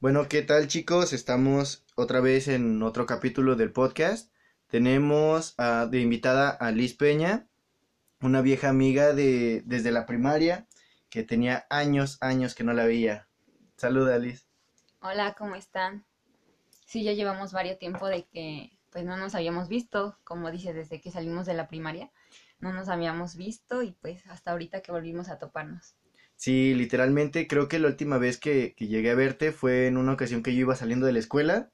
Bueno, ¿qué tal chicos? Estamos otra vez en otro capítulo del podcast. Tenemos de invitada a Liz Peña, una vieja amiga de desde la primaria que tenía años, años que no la veía. Saluda, Liz. Hola, ¿cómo están? Sí, ya llevamos varios tiempo de que pues no nos habíamos visto, como dice, desde que salimos de la primaria, no nos habíamos visto y pues hasta ahorita que volvimos a toparnos. Sí, literalmente creo que la última vez que, que llegué a verte fue en una ocasión que yo iba saliendo de la escuela,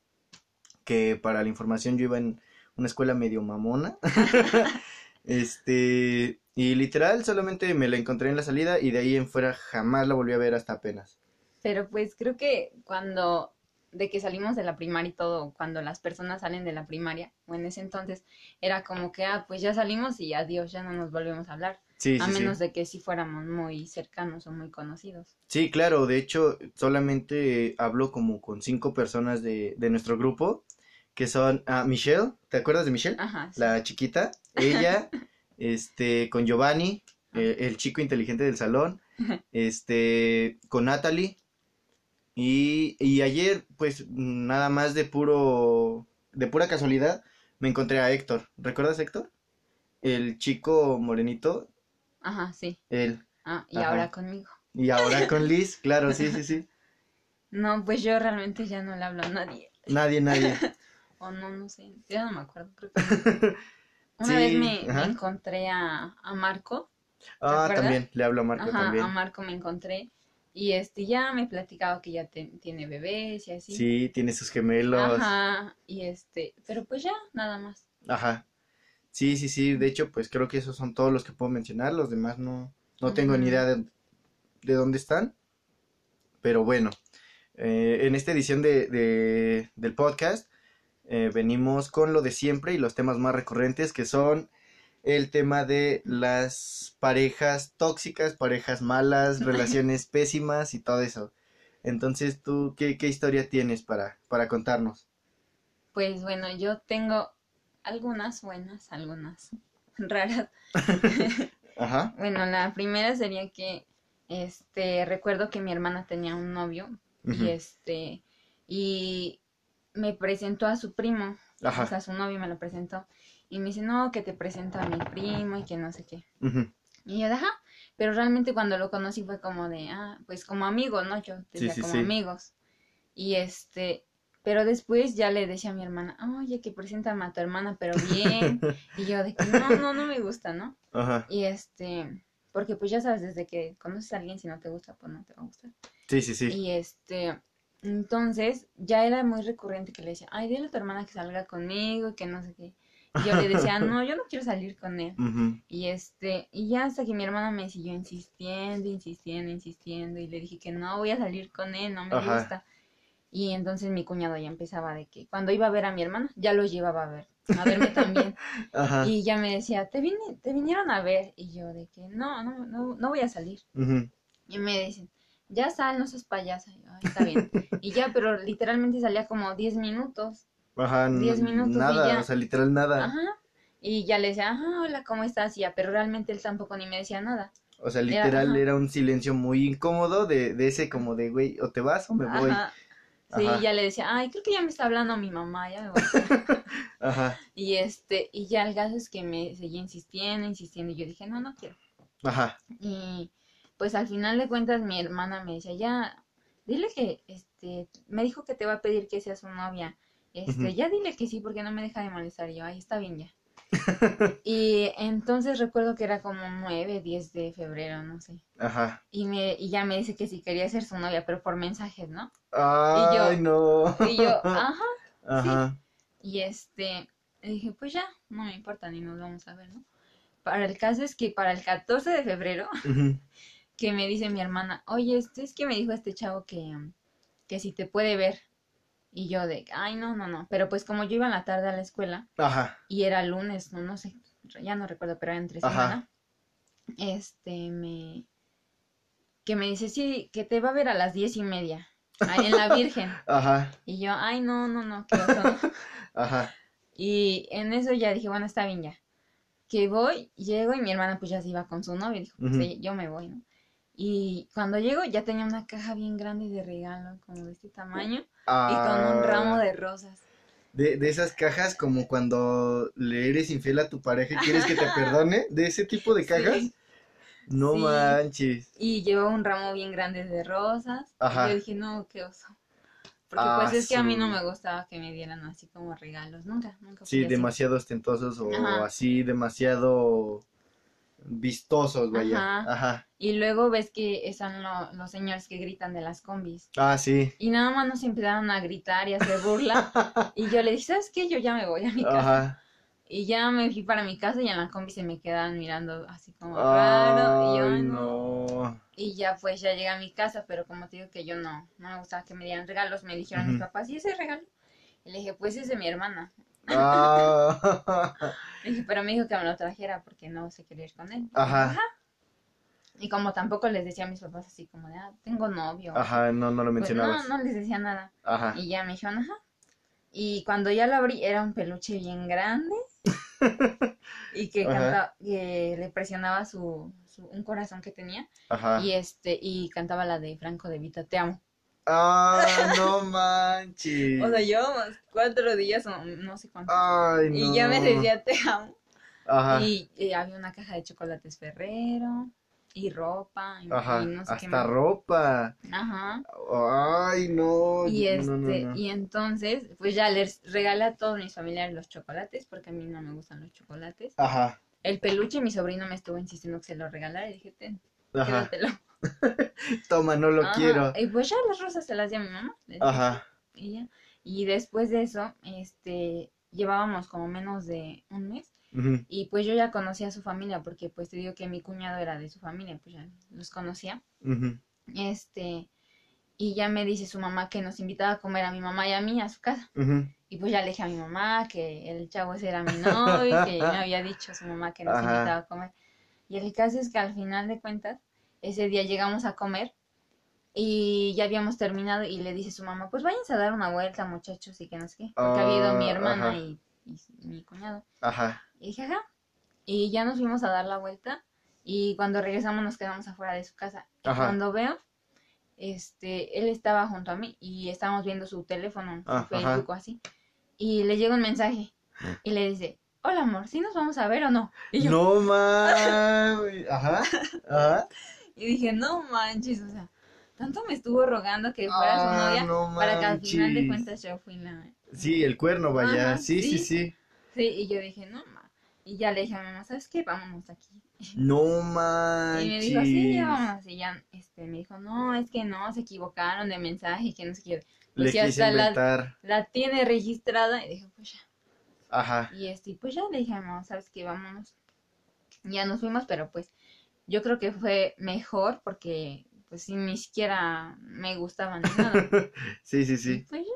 que para la información yo iba en una escuela medio mamona. este, y literal solamente me la encontré en la salida y de ahí en fuera jamás la volví a ver hasta apenas. Pero pues creo que cuando de que salimos de la primaria y todo, cuando las personas salen de la primaria, o en ese entonces, era como que, ah, pues ya salimos y adiós, ya no nos volvemos a hablar. Sí, a sí, menos sí. de que sí fuéramos muy cercanos o muy conocidos. Sí, claro, de hecho solamente hablo como con cinco personas de, de nuestro grupo, que son ah, Michelle, ¿te acuerdas de Michelle? Ajá. La chiquita, ella, este, con Giovanni, eh, el chico inteligente del salón, este, con Natalie, y, y ayer, pues, nada más de puro, de pura casualidad, me encontré a Héctor, ¿recuerdas Héctor? El chico morenito, Ajá, sí. él, Ah, y Ajá. ahora conmigo. y ahora con Liz, claro, sí, sí, sí, No, pues yo realmente ya no le hablo a nadie. nadie, nadie. O no, no sé. Ya no me acuerdo. Creo que. Una Sí, vez me, encontré a, a Marco. Ah, también, le hablo a Marco Ajá, también. a Marco me encontré. Y este ya me platicaba que ya te- tiene bebés y así. Sí, tiene sus gemelos. Ajá. Y este, pero pues ya, nada más. Ajá. Sí, sí, sí. De hecho, pues creo que esos son todos los que puedo mencionar. Los demás no, no tengo ni idea de, de dónde están. Pero bueno, eh, en esta edición de, de- del podcast eh, venimos con lo de siempre y los temas más recurrentes que son el tema de las parejas tóxicas, parejas malas, relaciones pésimas y todo eso. Entonces, ¿tú qué, qué historia tienes para, para contarnos? Pues bueno, yo tengo algunas buenas, algunas raras. Ajá. Bueno, la primera sería que este recuerdo que mi hermana tenía un novio y este y me presentó a su primo, o Ajá. sea, su novio me lo presentó y me dice, "No, que te presento a mi primo y que no sé qué." Y yo, "Ajá." Pero realmente cuando lo conocí fue como de, "Ah, pues como amigos, ¿no? Yo decía sí, como sí. amigos." Y este pero después ya le decía a mi hermana, "Oye, que preséntame a tu hermana, pero bien." y yo de que no, no, no me gusta, ¿no? Ajá. Y este, porque pues ya sabes, desde que conoces a alguien, si no te gusta, pues no te va a gustar. Sí, sí, sí. Y este, entonces ya era muy recurrente que le decía, ay, dile a tu hermana que salga conmigo, y que no sé qué. Yo le decía, no, yo no quiero salir con él. Y este, y ya hasta que mi hermana me siguió insistiendo, insistiendo, insistiendo, y le dije que no voy a salir con él, no me Ajá. gusta. Y entonces mi cuñado ya empezaba de que cuando iba a ver a mi hermana, ya lo llevaba a ver, a verme también. Ajá. Y ya me decía, te, vine, te vinieron a ver. Y yo de que no, no, no, no voy a salir. Y me dicen, ya sal, no seas payasa. Y yo, "Ay, está bien. y ya, pero literalmente salía como 10 minutos. Ajá. Diez minutos y Nada, ya. o sea, literal nada. Ajá. Y ya le decía, ajá, hola, ¿cómo estás? Y ya, pero realmente él tampoco ni me decía nada. O sea, Era- literal ajá. era un silencio muy incómodo de, de ese como de, güey, o te vas o me voy. Ajá. Sí, Ajá. ya le decía, ay, creo que ya me está hablando mi mamá, ya me voy. Ajá. y este, y ya el caso es que me seguía insistiendo, insistiendo, y yo dije, no, no quiero. Ajá. Y pues al final de cuentas mi hermana me decía, ya, dile que, este, me dijo que te va a pedir que seas su novia. Este, ya dile que sí, porque no me deja de molestar. Y yo, ay, está bien ya. y entonces recuerdo que era como 9, 10 de febrero, no sé. Ajá. Y me, y ya me dice que si quería ser su novia, pero por mensajes, ¿no? Ay, no. Y yo, ajá. Ajá. Y este, y dije, pues ya, no me importa, ni nos vamos a ver, ¿no? Para el caso es que para el 14 de febrero que me dice mi hermana, oye, este es que me dijo este chavo que, que si te puede ver. Y yo de, ay, no, no, no. Pero pues como yo iba en la tarde a la escuela Ajá. y era lunes, no, no sé, ya no recuerdo, pero era entre Ajá. semana, este, me, que me dice, sí, que te va a ver a las diez y media, ahí en la Virgen. Ajá. Y yo, ay, no, no, no, qué oso, ¿no?". Ajá. Y en eso ya dije, bueno, está bien ya. que voy, llego y mi hermana pues ya se iba con su novio y dijo, pues sí, yo me voy, ¿no? Y cuando llego ya tenía una caja bien grande de regalo, como de este tamaño, y con un ramo Ah, de rosas. de, de esas cajas como cuando le eres infiel a tu pareja y quieres que te perdone, de ese tipo de cajas. Sí. No Sí. manches. Y llevaba un ramo bien grande de rosas. Ajá. Y yo dije, no, qué oso. Porque Ah, pues es que a mí no me gustaba que me dieran así como regalos. Nunca, nunca Sí, así. demasiado ostentosos o Ajá. así demasiado vistosos, vaya. Ajá. Ajá. Y luego ves que están lo- los señores que gritan de las combis. Ah, sí. Y nada más nos empezaron a gritar y a hacer burla. y yo le dije, ¿sabes qué? Yo ya me voy a mi casa. Ajá. Y ya me fui para mi casa y en la combi se me quedaban mirando así como raro. Y yo, Ay, "Ay, no". no. Y ya pues ya llegué a mi casa, pero como te digo que yo no, no me gustaba que me dieran regalos, me dijeron mis papás, ¿y ese regalo? Y le dije, pues es de mi hermana. Ah. Pero me dijo que me lo trajera porque no se quería ir con él. Ajá. Y como tampoco les decía a mis papás así como de, ah, tengo novio. Ajá, no, no lo Pues, mencionabas. no, no les decía nada. Ajá. Y ya me dijeron, ajá. Y cuando ya lo abrí, era un peluche bien grande. y que, Ajá. cantaba, que le presionaba su, su- un corazón que tenía. Ajá. Y este, y cantaba la de Franco de Vita, te amo. Ah, no manches. O sea, llevamos cuatro días o no sé cuánto. Ay, no. Y ya me decía te amo. Ajá. Y, y había una caja de chocolates Ferrero. Y ropa. Y, Ajá. y no sé qué Hasta más. ropa. Ajá. Ay, no. Y este, no, no, no. y entonces, pues ya les regalé a todos mis familiares los chocolates, porque a mí no me gustan los chocolates. Ajá. El peluche, mi sobrino me estuvo insistiendo que se lo regalara y dije, ten, Ajá. quédatelo. Toma, no lo Ajá. quiero. Y pues ya las rosas se las di a mi mamá. Ajá. Y ya. Y después de eso, este, llevábamos como menos de un mes. Ujú. Y pues yo ya conocía a su familia, porque pues te digo que mi cuñado era de su familia, pues ya los conocía. Ujú. Este, y ya me dice su mamá que nos invitaba a comer a mi mamá y a mí a su casa. Ujú. Y pues ya le dije a mi mamá que el chavo ese era mi novio y que me había dicho su mamá que nos Ajá. invitaba a comer. Y el caso es que al final de cuentas, ese día llegamos a comer y ya habíamos terminado y le dice su mamá, pues váyanse a dar una vuelta muchachos y que no sé qué. Porque había ido mi Ah, hermana ajá. y, y mi cuñado. Ajá. Y dije, ajá. Y ya nos fuimos a dar la vuelta y cuando regresamos nos quedamos afuera de su casa. Y Ajá. cuando veo, este, él estaba junto a mí y estábamos viendo su teléfono, su Ah, ajá. Facebook o así. Y le llega un mensaje y le dice, hola amor, ¿sí nos vamos a ver o no? Y yo, No mames. Ajá. Ajá. Y dije, no manches, o sea, tanto me estuvo rogando que fuera su Ah, novia no para que al final de cuentas yo fui la... Sí, el cuerno, vaya. Ajá, sí, sí, sí. sí. Sí, y yo dije, no, ma. Y ya le dije a mi mamá, ¿sabes qué? Vámonos aquí. No Y manches. me dijo, sí, ya vámonos. Y ya, este, me dijo, no, es que no, se equivocaron de mensaje y que no sé qué. Le Pues ya quise hasta la, inventar. la tiene registrada. Y dije, pues ya. Ajá. Y este, y pues ya le dije a mi mamá, ¿sabes qué? Vámonos. Ya nos fuimos, pero pues yo creo que fue mejor porque pues ni siquiera me gustaban nada. Sí, sí, sí. pues ya.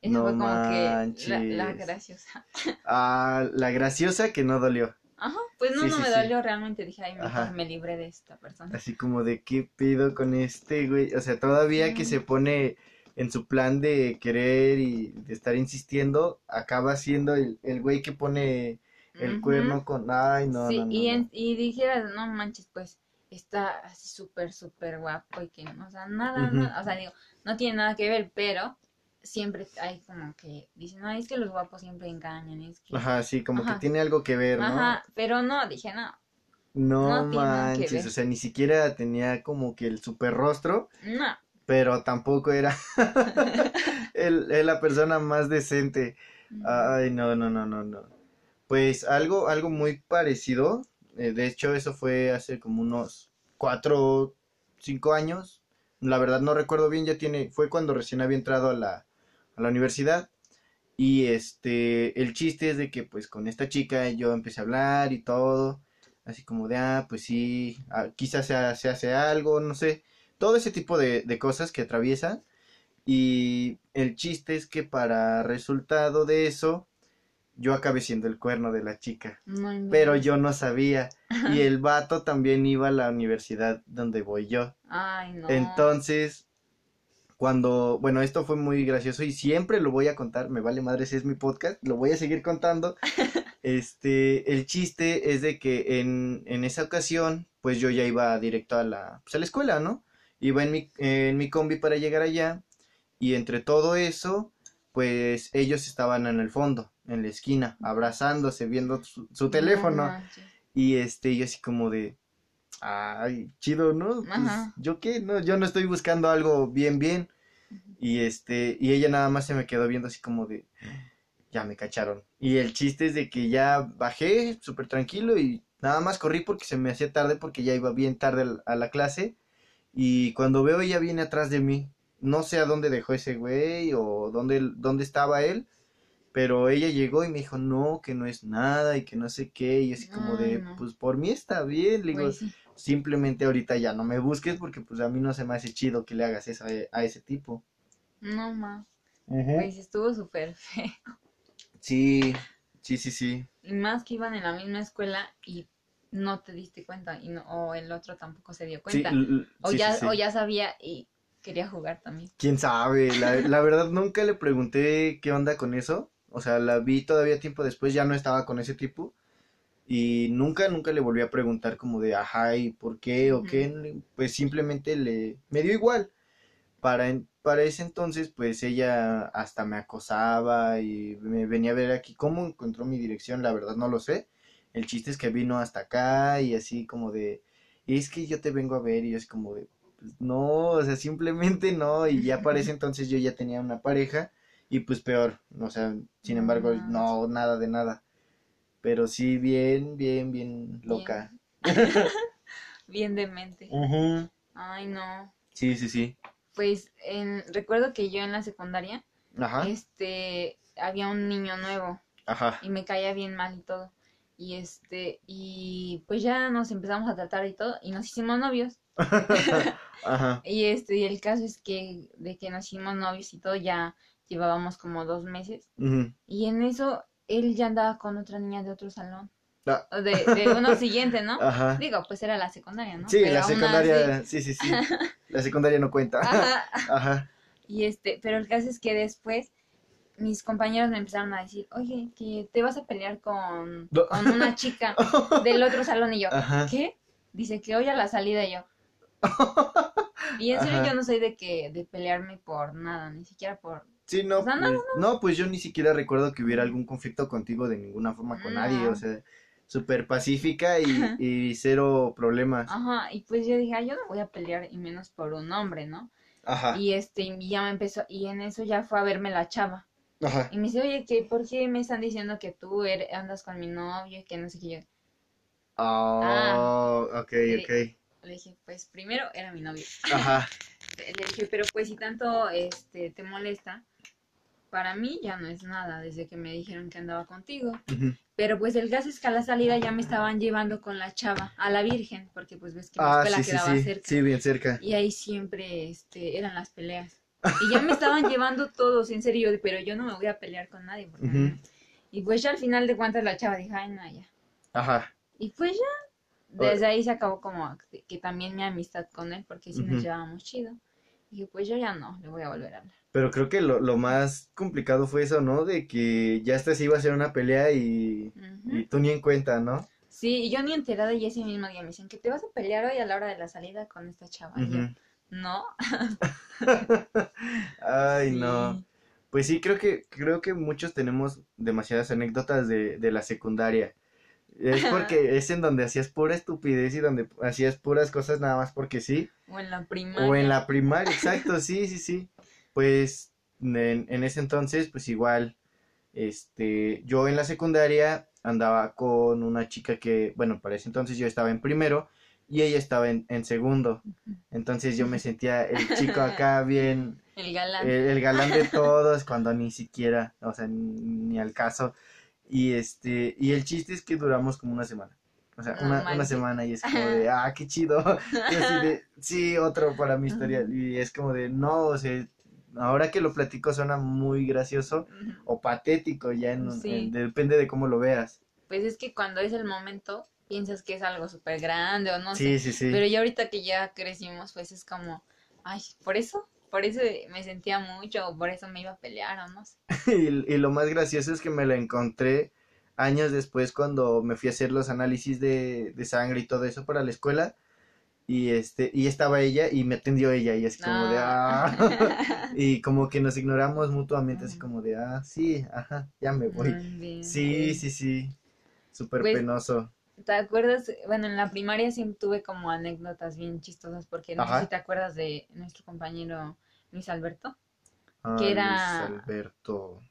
Eso No fue como que la, graciosa. Ah, la graciosa que no dolió. Ajá, pues no, Sí, no sí, me sí. dolió realmente. Dije, ay, mejor me libré de esta persona. Así como de qué pedo con este, güey. O sea, todavía que se pone en su plan de querer y de estar insistiendo, acaba siendo el, el güey que pone el cuerno con. Ay, no, sí, no, no, y, no. en- y dijeras, no manches, pues está así súper, súper guapo y que, o sea, nada, nada, o sea, digo, no tiene nada que ver, pero siempre hay como que dicen, ay, es que los guapos siempre engañan, es que... Ajá, sí, como que tiene algo que ver, ¿no? Ajá, pero no, dije, no, No No manches, o sea, ni siquiera tenía como que el super rostro, no, pero tampoco era el, el- la persona más decente. Ay, no, no, no, no, no. Pues algo, algo muy parecido. eh, de hecho, eso fue hace como unos cuatro, cinco años. La verdad no recuerdo bien, ya tiene, fue cuando recién había entrado a la, a la universidad. Y este, el chiste es de que pues con esta chica yo empecé a hablar y todo. Así como de, ah, pues sí, ah, quizás se, se hace algo, no sé. Todo ese tipo de, de cosas que atraviesan. Y el chiste es que para resultado de eso, yo acabé siendo el cuerno de la chica. Pero yo no sabía. Y el vato también iba a la universidad donde voy yo. Ay, no. Entonces, cuando, bueno, esto fue muy gracioso y siempre lo voy a contar, me vale madre si es mi podcast, lo voy a seguir contando. Este, el chiste es de que en, en esa ocasión, pues yo ya iba directo a la, pues a la escuela, ¿no? Iba en mi, en mi combi para llegar allá y entre todo eso, pues ellos estaban en el fondo, en la esquina, abrazándose, viendo su, su teléfono. Y este, yo así como de, ay, chido, ¿no? Pues. ¿yo qué? No, yo no estoy buscando algo bien, bien. Y este, y ella nada más se me quedó viendo así como de, ya me cacharon. Y el chiste es de que ya bajé súper tranquilo y nada más corrí porque se me hacía tarde porque ya iba bien tarde a la clase. Y cuando veo ella viene atrás de mí, no sé a dónde dejó ese güey o dónde, dónde estaba él. Pero ella llegó y me dijo, no, que no es nada y que no sé qué. Y así como de, no. pues por mí está bien. Le digo, sí. simplemente ahorita ya no me busques porque pues a mí no se me hace chido que le hagas eso a, a ese tipo. No más. Pues estuvo súper feo. Sí, sí, sí, sí. Y más que iban en la misma escuela y no te diste cuenta. Y no, o el otro tampoco se dio cuenta. o, sí, ya, o ya sabía y quería jugar también. Quién sabe, la, la verdad nunca le pregunté qué onda con eso. O sea, la vi todavía tiempo después, ya no estaba con ese tipo. Y nunca, nunca le volví a preguntar como de, ajá, ¿y por qué o qué? Pues simplemente le, me dio igual. Para, para ese entonces, pues ella hasta me acosaba y me venía a ver aquí. ¿Cómo encontró mi dirección? La verdad no lo sé. El chiste es que vino hasta acá y así como de, es que yo te vengo a ver y es como de, pues no, o sea, simplemente no. Y ya para ese entonces yo ya tenía una pareja y pues peor, o sea, sin embargo, manches. no, nada de nada. Pero sí, bien, bien, bien loca. Bien demente. Ujú. Ay, no. Sí, sí, sí. Pues en, recuerdo que yo en la secundaria, Ajá, este, había un niño nuevo ajá. y me caía bien mal y todo. Y este, y pues ya nos empezamos a tratar y todo, y nos hicimos novios. Ajá. Y este, y el caso es que de que nos hicimos novios y todo, ya llevábamos como dos meses. Y en eso él ya andaba con otra niña de otro salón. Ah. De, de uno siguiente, ¿no? Ajá. Digo, pues era la secundaria, ¿no? Sí, Pero la secundaria, así- sí, sí, sí. La secundaria no cuenta. Ajá. Ajá. Y este, pero el caso es que después mis compañeros me empezaron a decir, oye, que te vas a pelear con, No. con una chica del otro salón. Y yo, Ajá. ¿qué? Dice que hoy a la salida y yo. Y en serio Ajá. yo no soy de que, de pelearme por nada, ni siquiera por... Sí, no, O sea, no, pues, no, pues yo ni siquiera recuerdo que hubiera algún conflicto contigo de ninguna forma con nadie, o sea, súper pacífica y, y cero problemas. Ajá, y pues yo dije, "Ay, yo no voy a pelear y menos por un hombre, ¿no? Ajá, Y este, y ya me empezó, y en eso ya fue a verme la chava. ajá. Y me dice, oye, que ¿por qué me están diciendo que tú eres- andas con mi novio y que no sé qué yo? Oh, ok, Sí. ok. Le dije, pues primero era mi novio. Ajá, Le dije, pero pues si tanto este te molesta, para mí ya no es nada desde que me dijeron que andaba contigo. Pero pues el caso es que a la salida ya me estaban llevando con la chava, a la Virgen, porque pues ves que mi Ah, escuela sí, sí, quedaba sí, cerca. sí, bien cerca. Y ahí siempre este, eran las peleas. Y ya me estaban llevando todos, en serio, pero yo no me voy a pelear con nadie. porque Ujú. no. Y pues ya al final de cuentas la chava dijo, ay, no, ya. Ajá, Y pues ya, desde ahí se acabó como que, que también mi amistad con él, porque sí nos llevábamos chido. Y dije, pues yo ya no, le voy a volver a hablar. Pero creo que lo, lo más complicado fue eso, ¿no? De que ya hasta se iba a hacer una pelea y, y tú ni en cuenta, ¿no? Sí, y yo ni enterada y ese mismo día me dicen que te vas a pelear hoy a la hora de la salida con esta chava. Yo, no. Ay, Sí. no. Pues sí, creo que, creo que muchos tenemos demasiadas anécdotas de, de la secundaria. Es porque es en donde hacías pura estupidez y donde hacías puras cosas nada más porque sí. O en la primaria. O en la primaria, exacto, sí, sí, sí. Pues en, en ese entonces, pues igual, este, yo en la secundaria andaba con una chica que, bueno, para ese entonces yo estaba en primero y ella estaba en, en segundo. Entonces yo me sentía el chico acá bien, El galán. el, el galán de todos cuando ni siquiera, o sea, ni, ni al caso. Y este, y el chiste es que duramos como una semana. O sea, No una, una semana y es como de, ah, qué chido. Y así de, sí, otro para mi historia. Y es como de, no, o sea, ahora que lo platico suena muy gracioso o patético, ya en, Sí. en- depende de cómo lo veas. Pues es que cuando es el momento, piensas que es algo súper grande o no Sí, sé. sí, sí. Pero ya ahorita que ya crecimos, pues es como, ay, por eso, por eso me sentía mucho, o por eso me iba a pelear, o no sé. Y, y lo más gracioso es que me la encontré años después cuando me fui a hacer los análisis de, de sangre y todo eso para la escuela. Y este, y estaba ella y me atendió ella y así como de ah y como que nos ignoramos mutuamente así como de ah sí, ajá, ya me voy. Bien, Sí, bien. sí, sí. Súper Pues, penoso. ¿Te acuerdas? Bueno, en la primaria siempre tuve como anécdotas bien chistosas porque no Ajá. sé si te acuerdas de nuestro compañero Luis Alberto. Ah, que era- Luis Alberto.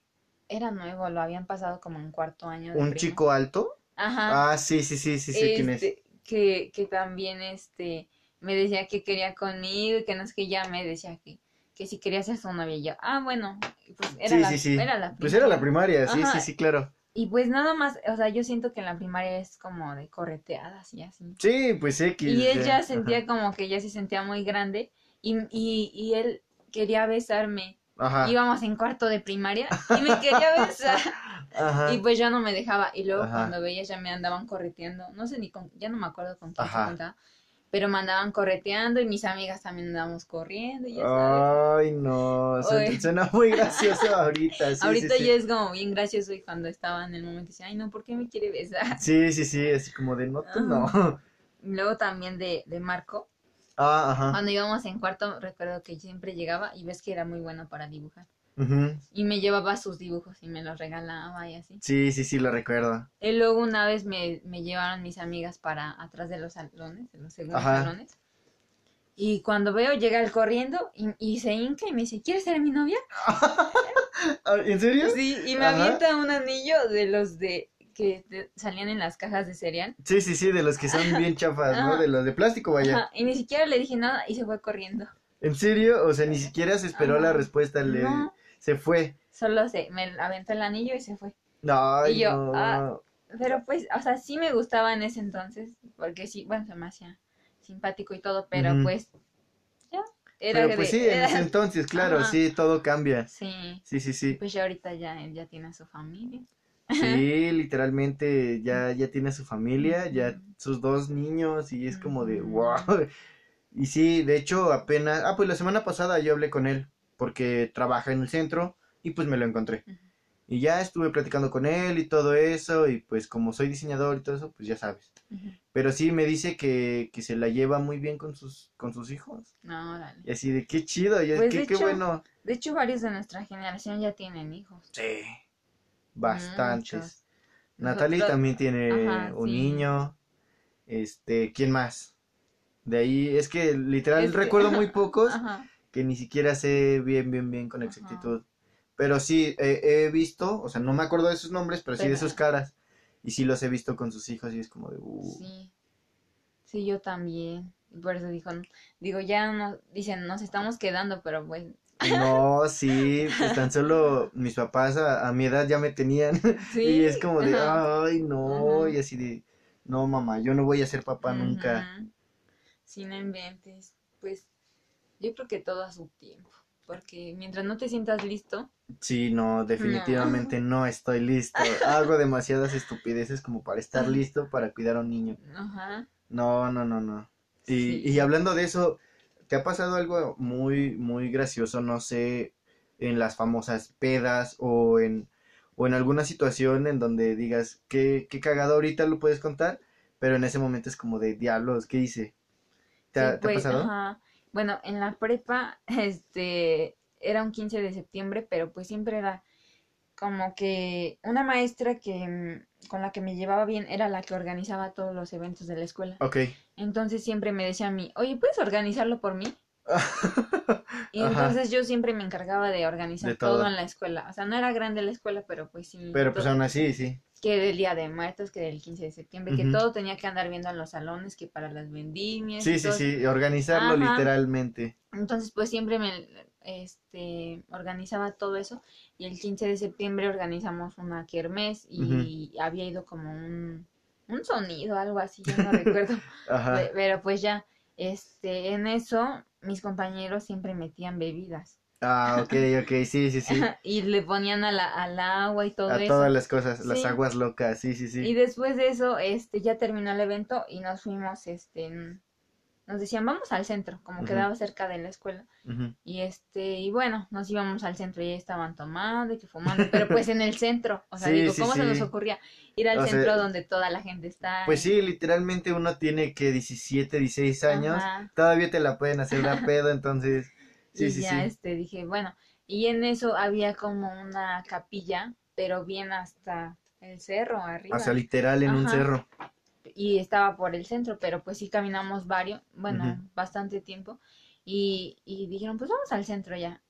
Era nuevo, lo habían pasado como en cuarto año de ¿Un prima. chico alto? Ajá. Ah, sí, sí, sí, sí, sé quién es. Que, que también este me decía que quería conmigo y que no es que ya me decía que, que si quería ser su novia y yo, ah, bueno, pues era Sí, la, sí, sí. era la Pues era la primaria. primaria, sí, Ajá. sí, sí, claro. Y pues nada más, o sea, yo siento que en la primaria es como de correteadas y así. Sí, pues X. Y él ya ajá. sentía como que ya se sentía muy grande y, y, y él quería besarme. Ajá. Íbamos en cuarto de primaria y me quería besar. Ajá. Y pues ya no me dejaba. Y luego Ajá. cuando veía ya me andaban correteando. No sé ni con, ya no me acuerdo con quién se Ajá. juntaba. Pero me andaban correteando y mis amigas también andábamos corriendo. Y ya sabes. Ay, no, Oye. suena muy gracioso ahorita, sí, Ahorita sí, ya sí. es como bien gracioso y cuando estaba en el momento decía, ay no, ¿por qué me quiere besar? Sí, sí, sí, así como de no, tú no. Luego también de, de Marco. Ah, ajá. Cuando íbamos en cuarto, recuerdo que siempre llegaba y ves que era muy bueno para dibujar. Y me llevaba sus dibujos y me los regalaba y así. Sí, sí, sí, lo recuerdo. Y luego una vez me, me llevaron mis amigas para atrás de los salones, de los segundos Ajá. salones. Y cuando veo, llega él corriendo y, y se hinca y me dice, ¿quieres ser mi novia? ¿En serio? Sí, y me Ajá. avienta un anillo de los de que te- salían en las cajas de cereal. Sí, sí, sí, de los que son bien chafas, ¿no? De los de plástico, vaya. Ajá, y ni siquiera le dije nada y se fue corriendo. ¿En serio? O sea, ni siquiera se esperó Ajá. la respuesta, le... No, se fue. solo se me aventó el anillo y se fue. Ay, Y yo, no. ah, Pero pues, o sea, sí me gustaba en ese entonces, porque sí, bueno, se me hacía simpático y todo, pero pues, ya, era Pero pues sí, en ese entonces, claro, Ajá. sí, todo cambia. Sí, Sí, sí, sí. pues ya ahorita ya él ya tiene su familia. Sí, literalmente ya, ya tiene su familia, ya sus dos niños y es como de wow. Y sí, de hecho apenas, ah, pues la semana pasada yo hablé con él porque trabaja en el centro y pues me lo encontré. Y ya estuve platicando con él y todo eso y pues como soy diseñador y todo eso, pues ya sabes. Pero sí me dice que, que se la lleva muy bien con sus, con sus hijos. No. Y así de qué chido, y Pues, qué, de qué hecho, bueno. De hecho, varios de nuestra generación ya tienen hijos. Sí, bastantes. Muchos. Natalie Nosotros- también tiene Ajá, un sí. niño. Este, ¿quién más? De ahí, es que literal Es que- recuerdo muy pocos Ajá. que ni siquiera sé bien, bien, bien con Ajá. exactitud. Pero sí, he, he visto, o sea, no me acuerdo de sus nombres, pero sí de sus caras. Y sí los he visto con sus hijos y es como de, uh, Sí. Sí, yo también. Por eso dijo, digo, ya no, dicen, nos estamos quedando, pero pues, no, sí, pues tan solo mis papás a, a mi edad ya me tenían. sí. Y es como de, ajá. ay, no, Ajá. y así de, no, mamá, yo no voy a ser papá nunca. Ujú. Sí, no inventes. Pues, yo creo que todo a su tiempo. Porque mientras no te sientas listo, Sí, no, definitivamente no. estoy listo. Hago demasiadas estupideces como para estar listo para cuidar a un niño. ajá. No, no, no, no. Y, Sí. y hablando de eso, ¿te ha pasado algo muy, muy gracioso, no sé, en las famosas pedas o en, o en alguna situación en donde digas, qué, qué cagado ahorita lo puedes contar, pero en ese momento es como de diablos, ¿qué hice? ¿Te, ha- Sí, te ha pues, pasado? ajá. Bueno, en la prepa, este, era un 15 de septiembre, pero pues siempre era como que una maestra que mm, con la que me llevaba bien era la que organizaba todos los eventos de la escuela. Ok. Entonces siempre me decía a mí, oye, ¿puedes organizarlo por mí? Y Ajá. entonces yo siempre me encargaba de organizar De todo. todo. en la escuela. O sea, no era grande la escuela, pero pues sí. Pero pues aún así, sí. Que del Día de Muertos, que del 15 de septiembre, que todo tenía que andar viendo en los salones, que para las vendimias. Sí, sí, todo. sí, organizarlo Ajá. literalmente. Entonces, pues siempre me este, organizaba todo eso. Y el 15 de septiembre organizamos una kermés y había ido como un, un sonido, algo así, yo no recuerdo. Ajá. Pero pues ya, este, en eso mis compañeros siempre metían bebidas. Ah, ok, ok, sí, sí, sí. y le ponían a la, al agua y todo A eso. todas las cosas, las aguas locas, sí, sí, Y sí. después de eso, este, ya terminó el evento y nos fuimos, este, en- nos decían, vamos al centro, como quedaba cerca de la escuela. Y este, y bueno, nos íbamos al centro y ahí estaban tomando y que fumando, pero pues en el centro, o sea, Sí, digo, sí, ¿cómo se nos ocurría ir al O sea, centro donde toda la gente está? Pues sí, literalmente uno tiene que 17, 16 años, Ajá. todavía te la pueden hacer de a pedo, entonces, sí, y sí, ya sí. este dije, bueno, y en eso había como una capilla, pero bien hasta el cerro arriba. O sea, literal en un cerro. Y estaba por el centro, pero pues sí caminamos varios, bueno, bastante tiempo y, y dijeron, pues vamos al centro ya.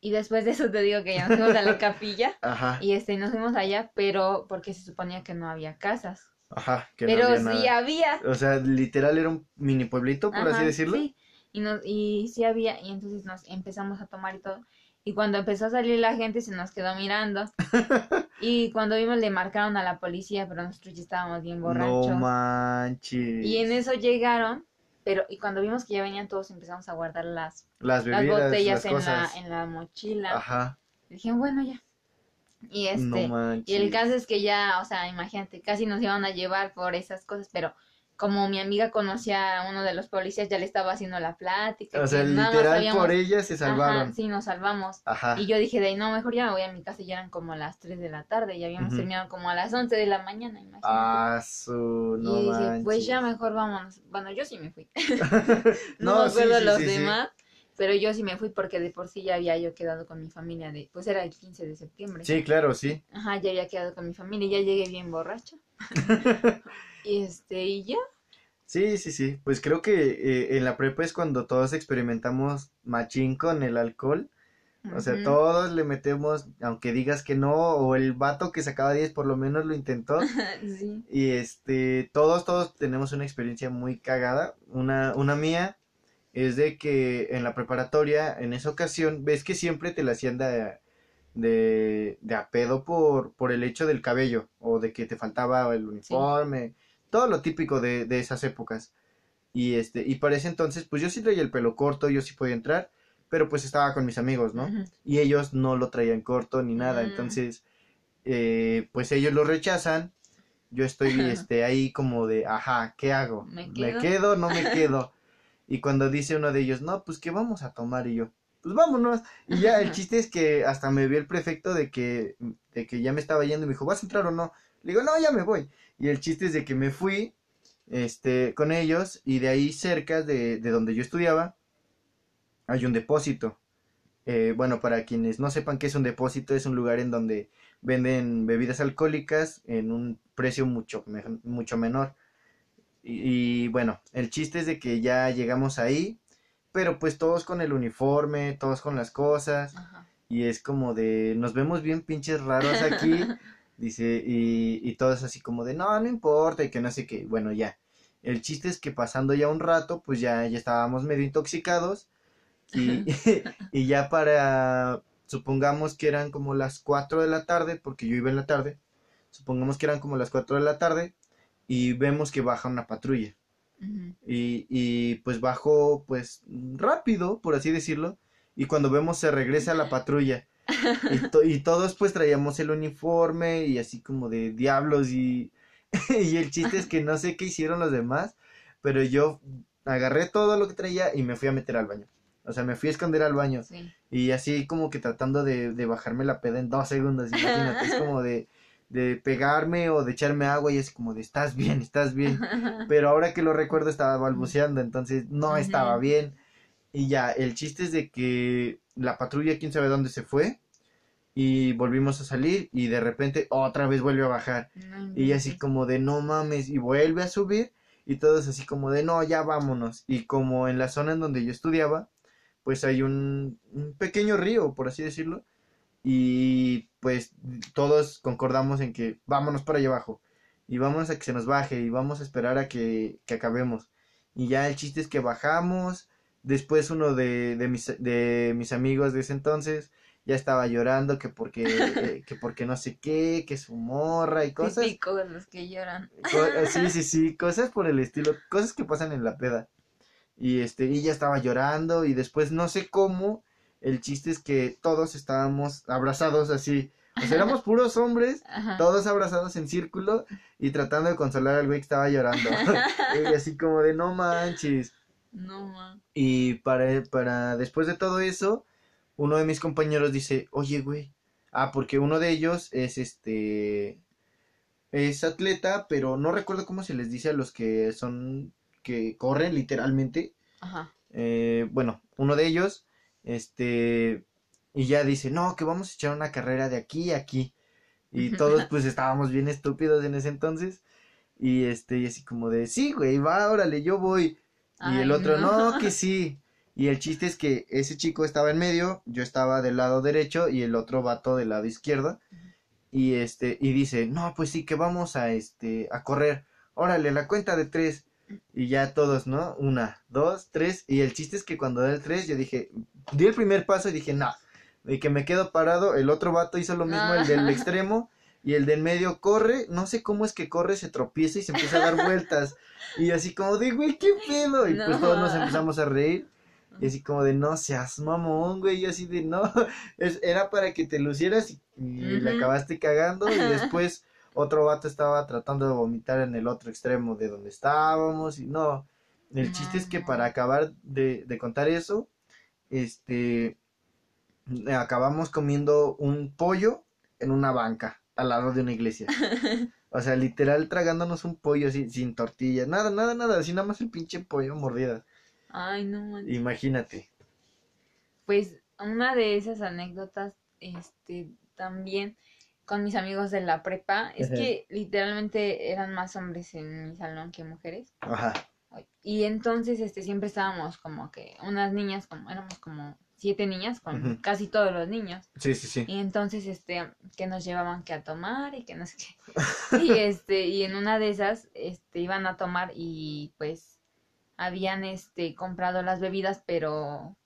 Y después de eso te digo que ya nos fuimos a la capilla Ajá, y este nos fuimos allá, pero porque se suponía que no había casas. ajá, que no pero había sí nada. había. O sea, literal era un mini pueblito, por así decirlo. Sí, y, nos, y sí había, y entonces nos empezamos a tomar y todo. Y cuando empezó a salir la gente se nos quedó mirando. y cuando vimos le marcaron a la policía, pero nosotros ya estábamos bien borrachos. No manches. y en eso llegaron, pero y cuando vimos que ya venían todos empezamos a guardar las, Las botellas las en la, en la mochila. Ajá, Dije, bueno, ya. Y este, no y el caso es que ya, o sea, imagínate, casi nos iban a llevar por esas cosas, pero como mi amiga conocía a uno de los policías, ya le estaba haciendo la plática. O sea, nada literal habíamos- por ella se Ajá, salvaron. sí, nos salvamos. Ajá. Y yo dije, de ahí, no, mejor ya me voy a mi casa, y ya eran como las 3 de la tarde, y habíamos terminado como a las 11 de la mañana, imagínate. Ah, su, no y dije, manches. pues ya mejor vámonos. Bueno, yo sí me fui. no, no, me sí, acuerdo sí, los sí. demás, pero yo sí me fui porque de por sí ya había yo quedado con mi familia, de pues era el 15 de septiembre. Sí, claro, sí. Ajá, ya había quedado con mi familia, ya llegué bien borracha. y este, y ya. Sí, sí, sí. Pues creo que eh, en la prepa es cuando todos experimentamos machín con el alcohol. O sea, todos le metemos, aunque digas que no, o el vato que sacaba 10 por lo menos lo intentó. sí. Y este, todos, todos tenemos una experiencia muy cagada. Una, una mía es de que en la preparatoria, en esa ocasión, ves que siempre te la hacían de, de, de a pedo por, por el hecho del cabello, o de que te faltaba el uniforme, todo lo típico de, de esas épocas. Y este, y para ese entonces, pues yo sí traía el pelo corto, yo sí podía entrar, pero pues estaba con mis amigos, ¿no? Y ellos no lo traían corto ni nada, Mm. entonces eh, pues ellos lo rechazan, yo estoy este ahí como de, ajá, ¿qué hago? ¿Me quedo? quedo? ¿No me quedo? Y cuando dice uno de ellos, no, pues que vamos a tomar y yo, pues vámonos. Y ya el chiste es que hasta me vio el prefecto de que, de que ya me estaba yendo y me dijo, ¿vas a entrar o no? Le digo, no, ya me voy. Y el chiste es de que me fui este, con ellos y de ahí cerca de, de donde yo estudiaba hay un depósito. Eh, bueno, para quienes no sepan qué es un depósito, es un lugar en donde venden bebidas alcohólicas en un precio mucho, mucho menor. Y, y, bueno, el chiste es de que ya llegamos ahí, pero pues todos con el uniforme, todos con las cosas, Ajá. y es como de, nos vemos bien pinches raros aquí, dice, y, y todos así como de, no, no importa, y que no sé qué, bueno, ya. El chiste es que pasando ya un rato, pues ya, ya estábamos medio intoxicados, y, y ya para, supongamos que eran como las 4 de la tarde, porque yo iba en la tarde, supongamos que eran como las 4 de la tarde, y vemos que baja una patrulla. Y, y pues bajó pues rápido, por así decirlo. Y cuando vemos se regresa la patrulla. Y, to- y todos pues traíamos el uniforme y así como de diablos y, y el chiste es que no sé qué hicieron los demás, pero yo agarré todo lo que traía y me fui a meter al baño. O sea, me fui a esconder al baño Sí. y así como que tratando de, de bajarme la peda en dos segundos, imagínate, es como de, de pegarme o de echarme agua y es como de estás bien, estás bien. Pero ahora que lo recuerdo estaba balbuceando, entonces no estaba bien. Y ya, el chiste es de que la patrulla, quién sabe dónde se fue. Y volvimos a salir y de repente otra vez vuelve a bajar. No Y así como de no mames y vuelve a subir. Y todos así como de no, ya vámonos. Y como en la zona en donde yo estudiaba, pues hay un, un pequeño río, por así decirlo. Y pues todos concordamos en que vámonos para allá abajo. Y vamos a que se nos baje y vamos a esperar a que, que acabemos. Y ya el chiste es que bajamos. Después uno de, de mis, de mis amigos de ese entonces ya estaba llorando que porque, eh, que porque no sé qué, que su morra y cosas. Los que lloran. Co- sí, sí, sí, cosas por el estilo, cosas que pasan en la peda. Y este, y ella estaba llorando y después no sé cómo, el chiste es que todos estábamos abrazados así, O sea, éramos puros hombres, Ajá. todos abrazados en círculo y tratando de consolar al güey que estaba llorando. y así como de no manches. No, ma. Y para, para después de todo eso, uno de mis compañeros dice, oye, güey. Ah, porque uno de ellos es este. Es atleta, pero no recuerdo cómo se les dice a los que son. que corren literalmente. Ajá. Eh, bueno, uno de ellos, este. Y ya dice, no, que vamos a echar una carrera de aquí a aquí. Y todos, pues, estábamos bien estúpidos en ese entonces. Y este, y así como de, sí, güey, va, órale, yo voy. Y el otro, no. no, que sí. Y el chiste es que ese chico estaba en medio, yo estaba del lado derecho y el otro vato del lado izquierdo. Y este, y dice, no, pues sí, que vamos a este, a correr. Órale, la cuenta de tres. Y ya todos, ¿no? Una, dos, tres. Y el chiste es que cuando da el tres, yo dije, di el primer paso y dije, no. De que me quedo parado, el otro vato hizo lo mismo, el del extremo. Y el del medio corre, no sé cómo es que corre, se tropieza y se empieza a dar vueltas. Y así como de, güey, qué pedo. Y pues todos nos empezamos a reír. Y así como de, no seas mamón, güey. Y así de, no. Es, era para que te lucieras y, y acabaste cagando. Y después otro vato estaba tratando de vomitar en el otro extremo de donde estábamos. Y no. El chiste es que No. para acabar de, de contar eso, este. Acabamos comiendo un pollo en una banca al lado de una iglesia. O sea, literal tragándonos un pollo así, sin tortilla, nada, nada, nada, así nada más el pinche pollo mordida. Ay, no. Imagínate. Pues una de esas anécdotas, este, también con mis amigos de la prepa, es Ajá. que literalmente eran más hombres en mi salón que mujeres. Ajá. Y entonces, este, siempre estábamos como que unas niñas, como, éramos como siete niñas con casi todos los niños. Sí, sí, sí. Y entonces, este, que nos llevaban que a tomar y que no sé qué. Y este, y en una de esas, este, iban a tomar y pues habían, este, comprado las bebidas, pero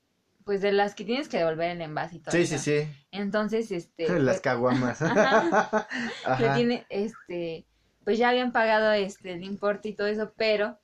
pues de las que tienes que devolver el envase y todo Sí, sí, eso. sí. Entonces, este, Las pues, caguamas. Ajá. Ajá. tiene, este, pues ya habían pagado este el importe y todo eso, pero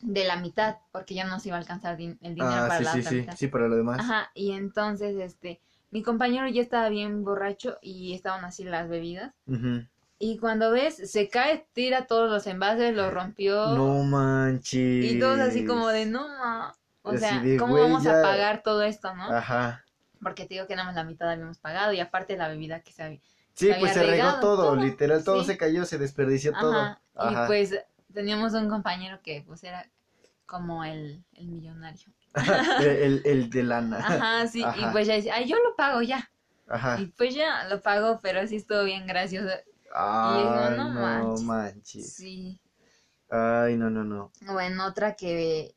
de la mitad, porque ya no se iba a alcanzar din- el dinero Ah, para sí, la sí, otra sí. mitad. Sí, para lo demás. Ajá, y entonces, este, mi compañero ya estaba bien borracho y estaban así las bebidas. Ujú. Y cuando ves, se cae, tira todos los envases, los rompió. No manches. y todos así como de, no, ma". O sea, ¿cómo "Güey, vamos ya". a pagar todo esto, no? Ajá. Porque te digo que nada más la mitad habíamos pagado y aparte la bebida que se había. Sí, Se pues se regó todo, todo, literal, todo sí. se cayó, se desperdició todo. Ajá. Y pues teníamos un compañero que pues era como el, el millonario. el, el, de lana. Ajá, sí. Ajá. Y pues ya dice, ay, yo lo pago ya. Ajá. Y pues ya lo pago, pero sí estuvo bien gracioso. Ay, digo, no, no manches. manches. Sí. Ay, no, no, no. O en otra que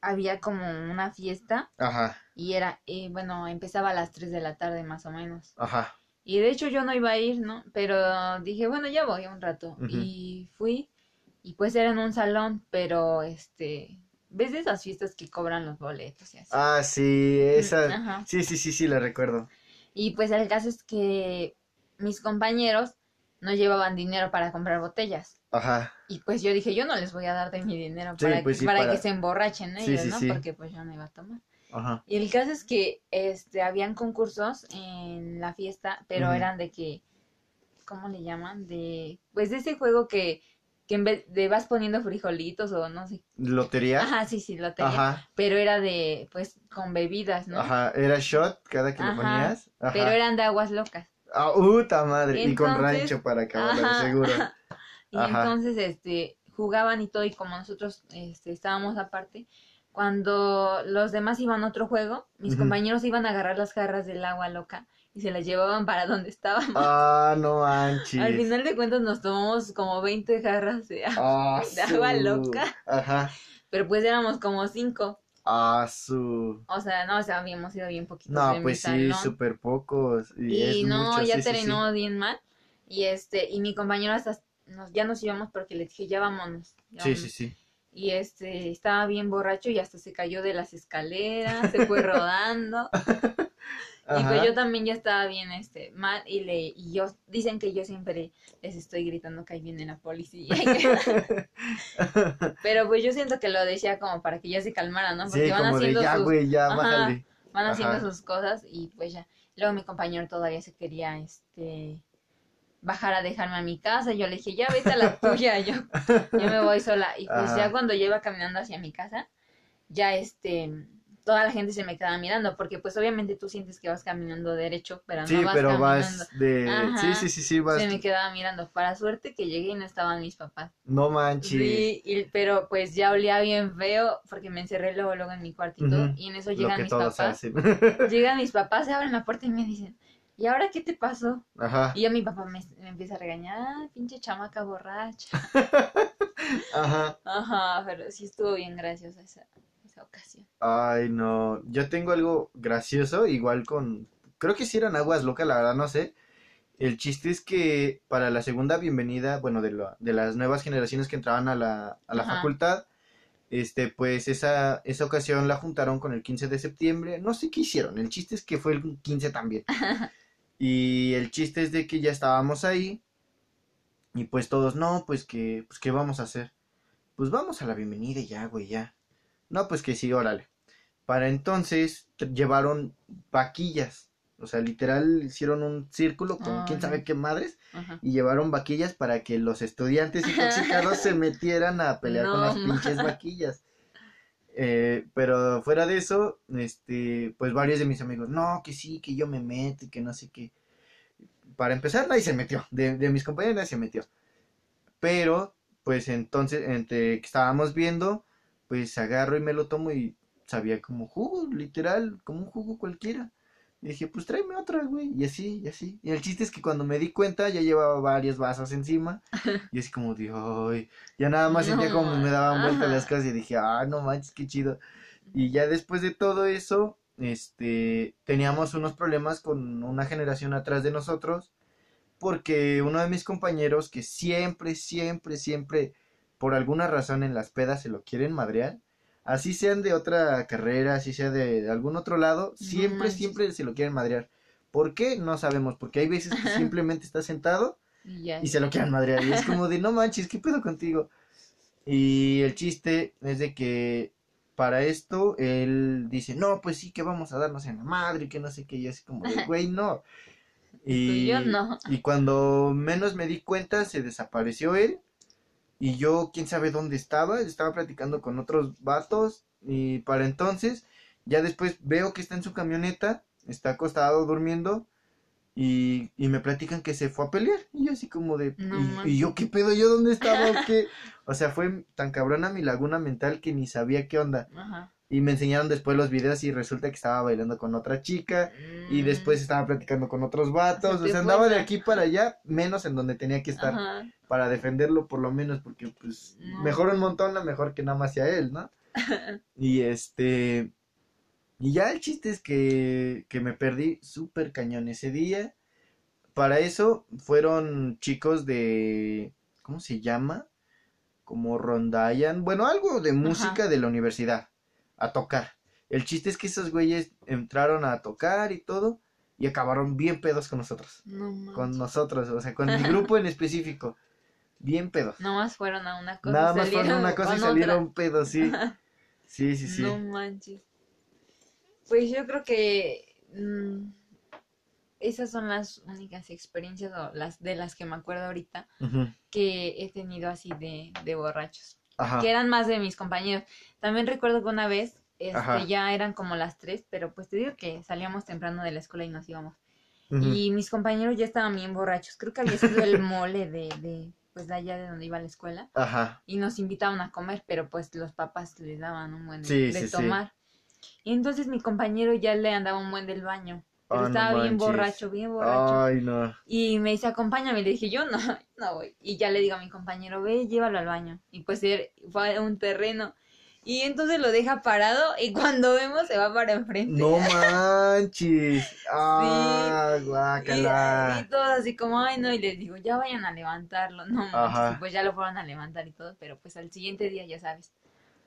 había como una fiesta Ajá, y era, eh, bueno, empezaba a las 3 de la tarde más o menos. ajá. Y de hecho yo no iba a ir, ¿no? Pero dije, bueno, ya voy un rato. Y fui y pues era en un salón, pero este, ¿ves de esas fiestas que cobran los boletos y así? Ah, sí, esa. Ajá. Sí, sí, sí, sí, la recuerdo. Y pues el caso es que mis compañeros no llevaban dinero para comprar botellas. Ajá. Y pues yo dije, yo no les voy a dar de mi dinero Sí, para, pues sí, para para- que se emborrachen ellos, sí, ¿no? Porque pues yo no iba a tomar. Ajá. Y el caso es que este habían concursos en la fiesta, pero eran de que, ¿cómo le llaman? De, pues de ese juego que, que en vez de vas poniendo frijolitos o no sé. ¿Lotería? Ajá, sí, sí, lo tenía. Ajá. Pero era de, pues, con bebidas, ¿no? Ajá. ¿Era shot cada que lo ponías? Ajá. Pero eran de aguas locas. Ah, puta madre. y con rancho para acabar, seguro. Y Ajá. entonces, este, jugaban y todo, y como nosotros, este, estábamos aparte, cuando los demás iban a otro juego, mis compañeros iban a agarrar las jarras del agua loca y se las llevaban para donde estábamos. Ah, no manches. Al final de cuentas nos tomamos como 20 jarras de agua, Ah, de agua loca. Ajá. pero pues éramos como cinco. Ah, su. O sea, no, o sea, habíamos ido bien poquitos No, de pues sí, súper pocos. Y, Y es no, mucho, ya sí, sí, sí. terminó bien mal. Y este, y mi compañero hasta nos, ya nos íbamos porque le dije, ya vámonos. ya Sí, vámonos". sí, sí. Y este, estaba bien borracho y hasta se cayó de las escaleras, se fue rodando. Y pues yo también ya estaba bien este mal y le y yo dicen que yo siempre les estoy gritando que ahí viene la policía. Pero pues yo siento que lo decía como para que ya se calmaran, ¿no? Porque Sí, van como de haciendo ya, sus güey, ya, Ajá. van haciendo Ajá. sus cosas y pues ya. Luego mi compañero todavía se quería, este, bajar a dejarme a mi casa. Yo le dije, ya vete a la tuya, yo, yo me voy sola. Y pues ya cuando yo iba caminando hacia mi casa, ya este, toda la gente se me quedaba mirando, porque pues obviamente tú sientes que vas caminando derecho, pero Sí, no vas pero caminando. vas de... Ajá. Sí, sí, sí, sí, vas... Se me quedaba mirando. Para suerte que llegué y no estaban mis papás. No manches. Sí, y- pero pues ya olía bien feo porque me encerré luego, luego en mi cuartito y en eso llegan mis papás. Llegan mis papás, se abren la puerta y me dicen, ¿y ahora qué te pasó? Ajá, Y ya mi papá me, me empieza a regañar, "Ah, pinche chamaca borracha. ajá. Ajá, pero sí estuvo bien graciosa esa ocasión. Ay, no. Yo tengo algo gracioso, igual con... Creo que sí eran aguas locas, la verdad no sé. El chiste es que para la segunda bienvenida, bueno, de, la- de las nuevas generaciones que entraban a la, a la facultad, este, pues esa, esa ocasión la juntaron con el 15 de septiembre. No sé qué hicieron, el chiste es que fue el 15 también. Y el chiste es de que ya estábamos ahí y pues todos, no, pues que, pues qué vamos a hacer. Pues vamos a la bienvenida y ya, güey, ya. No, pues que sí, órale. Para entonces llevaron vaquillas. O sea, literal hicieron un círculo con quién Ay. sabe qué madres Ajá. y llevaron vaquillas para que los estudiantes intoxicados se metieran a pelear con las pinches ma. vaquillas. Eh, pero fuera de eso, este, pues varios de mis amigos, no, que sí, que yo me meto y que no sé qué. Para empezar, nadie se metió, de, de mis compañeros nadie se metió. Pero, pues entonces, entre que estábamos viendo, pues agarro y me lo tomo y sabía como jugo, literal, como un jugo cualquiera. Y dije, pues tráeme otra, güey. Y así, y así. Y el chiste es que cuando me di cuenta ya llevaba varios vasos encima. Y así como ay. Ya nada más sentía No, como me daban vueltas las cosas y dije, ah, no manches, qué chido. Y ya después de todo eso, este, teníamos unos problemas con una generación atrás de nosotros. Porque uno de mis compañeros que siempre, siempre, siempre, por alguna razón en las pedas se lo quieren madrear. Así sean de otra carrera, así sea de, de algún otro lado, siempre, manches. siempre se lo quieren madrear. ¿Por qué? No sabemos, porque hay veces que simplemente está sentado Y se lo quieren madrear. Y es como de, no manches, ¿qué pedo contigo? Y el chiste es de que para esto él dice, no, pues sí que vamos a darnos en la madre y que no sé qué. Y así como de, güey, no. Y, yo no. y cuando menos me di cuenta, se desapareció él. Y yo, quién sabe dónde estaba, estaba platicando con otros vatos. Y para entonces, ya después veo que está en su camioneta, está acostado durmiendo. Y, y me platican que se fue a pelear. Y yo así como de... No y, yo, ¿qué pedo? ¿Yo dónde estaba? qué? O sea, fue tan cabrona mi laguna mental que ni sabía qué onda. Ajá. Y me enseñaron después los videos y resulta que estaba bailando con otra chica. Y después Mm, estaba platicando con otros vatos. Se O sea, andaba de la- aquí para allá, menos en donde tenía que estar. Ajá. Para defenderlo por lo menos, porque pues No. mejor un montón a mejor que nada más sea él, ¿no? y este... Y ya el chiste es que, que me perdí súper cañón ese día. Para eso fueron chicos de... ¿Cómo se llama? Como Rondayan. Bueno, algo de música de la universidad. A tocar. El chiste es que esos güeyes entraron a tocar y todo. Y acabaron bien pedos con nosotros. No. Con nosotros, o sea, con mi grupo en específico. Bien pedos. Nomás fueron a una cosa. y Nada más fueron salieron una cosa y salieron pedos, sí. Sí, sí, sí. No manches. Pues yo creo que mm, esas son las únicas experiencias o las de las que me acuerdo ahorita que he tenido así de, de borrachos. Ajá. Que eran más de mis compañeros. También recuerdo que una vez este, ya eran como las tres, pero pues te digo que salíamos temprano de la escuela y nos íbamos. Y mis compañeros ya estaban bien borrachos. Creo que había sido el mole de, de, pues de allá de donde iba a la escuela. Ajá. Y nos invitaban a comer, pero pues los papás les daban un buen de, Sí, de sí, sí. tomar. Y entonces mi compañero ya le andaba un buen del baño. Pero Ah, no estaba bien manches. borracho, bien borracho. Ay, no. Y me dice, acompáñame. Y le dije, yo no, no voy. Y ya le digo a mi compañero, ve, llévalo al baño. Y pues él fue a un terreno. Y entonces lo deja parado y cuando vemos se va para enfrente. No manches. Ah, Y, guácala. y todos así como, ay no, y les digo, ya vayan a levantarlo, no manches, y pues ya lo fueron a levantar y todo, pero pues al siguiente día, ya sabes,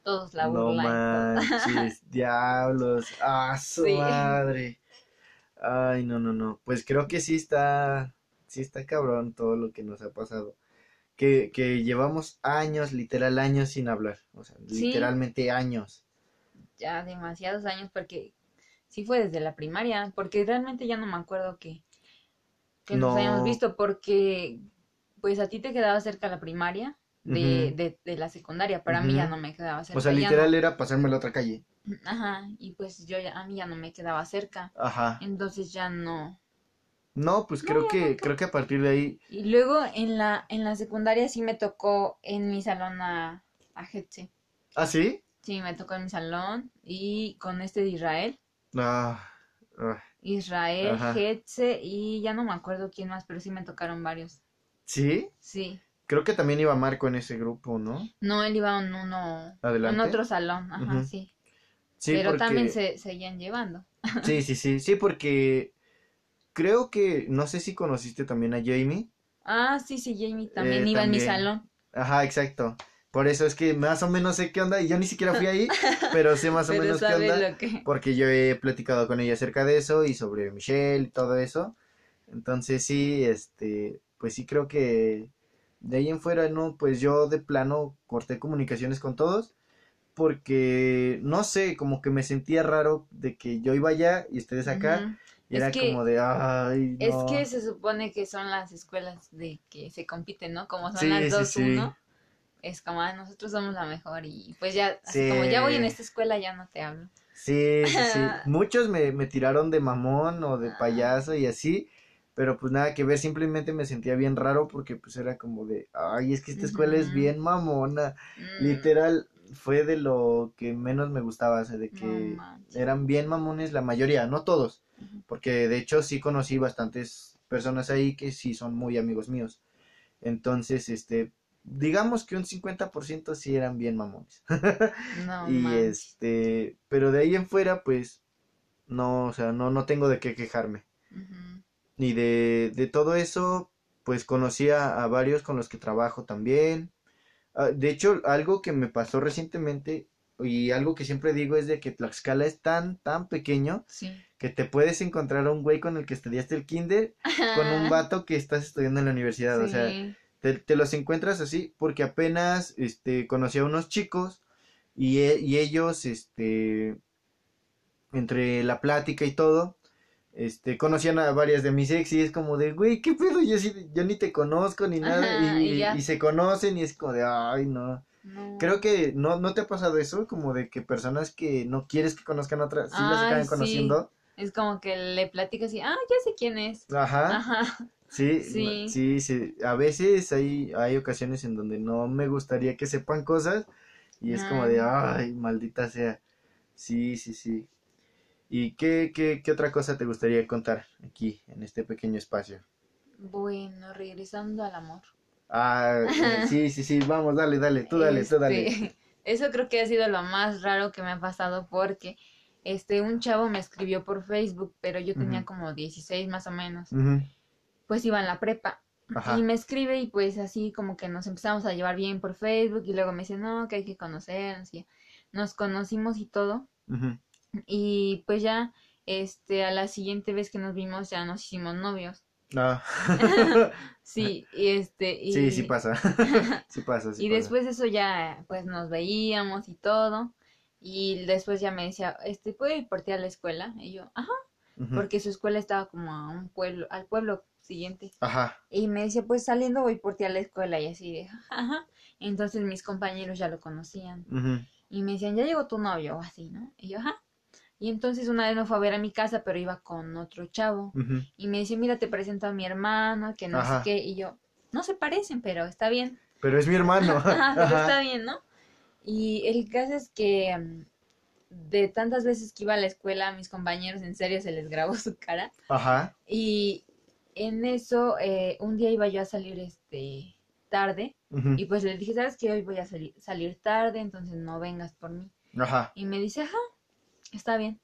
todos la No burla y todo. manches, diablos. Ah, su Sí. madre. Ay, no, no, no. Pues creo que sí está, sí está cabrón todo lo que nos ha pasado. Que, que llevamos años, literal años sin hablar. O sea, Sí. literalmente años. ya demasiados años porque sí fue desde la primaria, porque realmente ya no me acuerdo que, que nos No. hayamos visto, porque pues a ti te quedaba cerca la primaria de, de, de la secundaria, pero a mí ya no me quedaba cerca. O sea, literal era pasarme a la otra calle. Ajá, y pues yo ya, a mí ya no me quedaba cerca, Ajá. entonces ya no. No, pues creo que, creo que a partir de ahí, Y luego en la, en la secundaria sí me tocó en mi salón a, a Getse. ¿ah, sí? Sí, me tocó en mi salón y con este de Israel. Ah, ah, Israel, Ajá. Getse y ya no me acuerdo quién más, pero sí me tocaron varios. ¿sí? Sí. Creo que también iba Marco en ese grupo, ¿no? No, él iba en uno, Adelante. en otro salón, ajá, sí. Sí, pero porque... también se seguían llevando. Sí, sí, sí, sí, porque creo que, no sé si conociste también a Jamie. Ah, sí, sí, Jamie también Eh, iba en mi salón. Ajá, exacto. Por eso es que más o menos sé qué onda, y yo ni siquiera fui ahí, pero sé más o Pero menos qué onda, que... porque yo he platicado con ella acerca de eso y sobre Michelle y todo eso. Entonces sí, este, pues sí creo que de ahí en fuera, no, pues yo de plano corté comunicaciones con todos, porque no sé, como que me sentía raro de que yo iba allá y ustedes acá. Y Es era que- como de, ay, Es que se supone que son las escuelas de que se compiten, ¿no? Como son Sí, las dos sí. uno, es como, ah, nosotros somos la mejor y pues ya, así como ya voy en esta escuela, ya no te hablo. Sí, sí, sí. Muchos me, me tiraron de mamón o de payaso y así, pero pues nada que ver, simplemente me sentía bien raro porque pues era como de, ay, es que esta escuela es bien mamona. Mm, Literal, fue de lo que menos me gustaba, o sea, de que eran bien mamones la mayoría, no todos, porque de hecho sí conocí bastantes personas ahí que sí son muy amigos míos. Entonces, este, digamos que un 50% sí eran bien mamones. No Y manches. este, pero de ahí en fuera, pues, no, o sea, no, no tengo de qué quejarme. Y de, de todo eso, pues conocí a, a varios con los que trabajo también. Ah, de hecho, algo que me pasó recientemente y algo que siempre digo es de que Tlaxcala es tan, tan pequeño Sí. que te puedes encontrar a un güey con el que estudiaste el kinder con un vato que estás estudiando en la universidad. O sea, te, te los encuentras así porque apenas este conocí a unos chicos y, e- y ellos este entre la plática y todo este conocían a varias de mis ex y es como de güey qué pedo yo sí- yo ni te conozco ni nada Ajá, y, y ya. y se conocen y es como de ay no No. creo que no no te ha pasado eso como de que personas que no quieres que conozcan a otras sí las acaban sí. conociendo Es como que le platicas y, ah, ya sé quién es. ajá Ajá. Sí, Sí. sí, sí. A veces hay, hay ocasiones en donde no me gustaría que sepan cosas y es como de, ay, maldita sea. Sí, sí, sí. ¿Y qué, qué, qué otra cosa te gustaría contar aquí, en este pequeño espacio? Bueno, regresando al amor. Ah, sí, sí, sí, vamos, dale, dale, tú dale, tú dale. Este, Eso creo que ha sido lo más raro que me ha pasado porque este un chavo me escribió por Facebook, pero yo tenía como 16 más o menos. Pues iba en la prepa. Ajá. Y me escribe y pues así como que nos empezamos a llevar bien por Facebook y luego me dice, no, que hay que conocernos y nos conocimos y todo. Y pues ya, este, a la siguiente vez que nos vimos ya nos hicimos novios. Ah. Sí, y este, y... Sí, sí pasa. Sí pasa, sí y pasa. después de eso ya, pues nos veíamos y todo. Y después ya me decía, este, ¿puedo ir por ti a la escuela? Y yo, ajá, porque su escuela estaba como a un pueblo, al pueblo siguiente. Ajá. Y me decía, pues saliendo voy por ti a la escuela y así de, ajá. Entonces mis compañeros ya lo conocían. Y me decían, ya llegó tu novio o así, ¿no? Y yo, ajá. Y entonces una vez me fue a ver a mi casa, pero iba con otro chavo. Y me dice, mira, te presento a mi hermano, que no Ajá. sé qué. Y yo, no se parecen, pero está bien. Pero es mi hermano. Ajá, pero Ajá. está bien, ¿no? Y el caso es que mm, de tantas veces que iba a la escuela, a mis compañeros en serio se les grabó su cara. Ajá. Y en eso, eh, un día iba yo a salir este tarde. Y pues le dije, ¿sabes qué? Hoy voy a salir, salir tarde, entonces no vengas por mí. Ajá. Y me dice, ajá, está bien.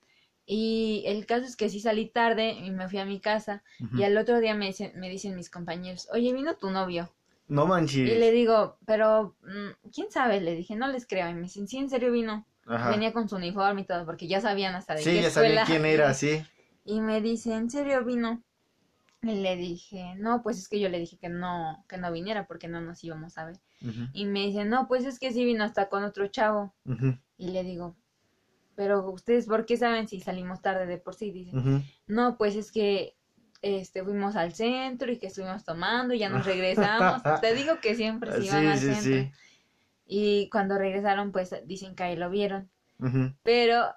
Y el caso es que sí salí tarde y me fui a mi casa. Y al otro día me dicen, me dicen mis compañeros, oye, vino tu novio. No manches. Y le digo, pero, mm, ¿quién sabe? Le dije, no les creo. Y me dicen, sí, en serio vino. Ajá. Venía con su uniforme y todo, porque ya sabían hasta de Sí, qué ya escuela. sabía quién era, sí. Y me dice, ¿en serio vino? Y le dije, no, pues es que yo le dije que no, que no viniera porque no nos íbamos a ver. Y me dice, no, pues es que sí vino hasta con otro chavo. Y le digo, pero ustedes, ¿por qué saben si salimos tarde de por sí? Dice, Ujú. no, pues es que este fuimos al centro y que estuvimos tomando y ya nos regresamos. Te digo que siempre se iban Sí, al sí, centro. sí. Y cuando regresaron, pues dicen que ahí lo vieron. Pero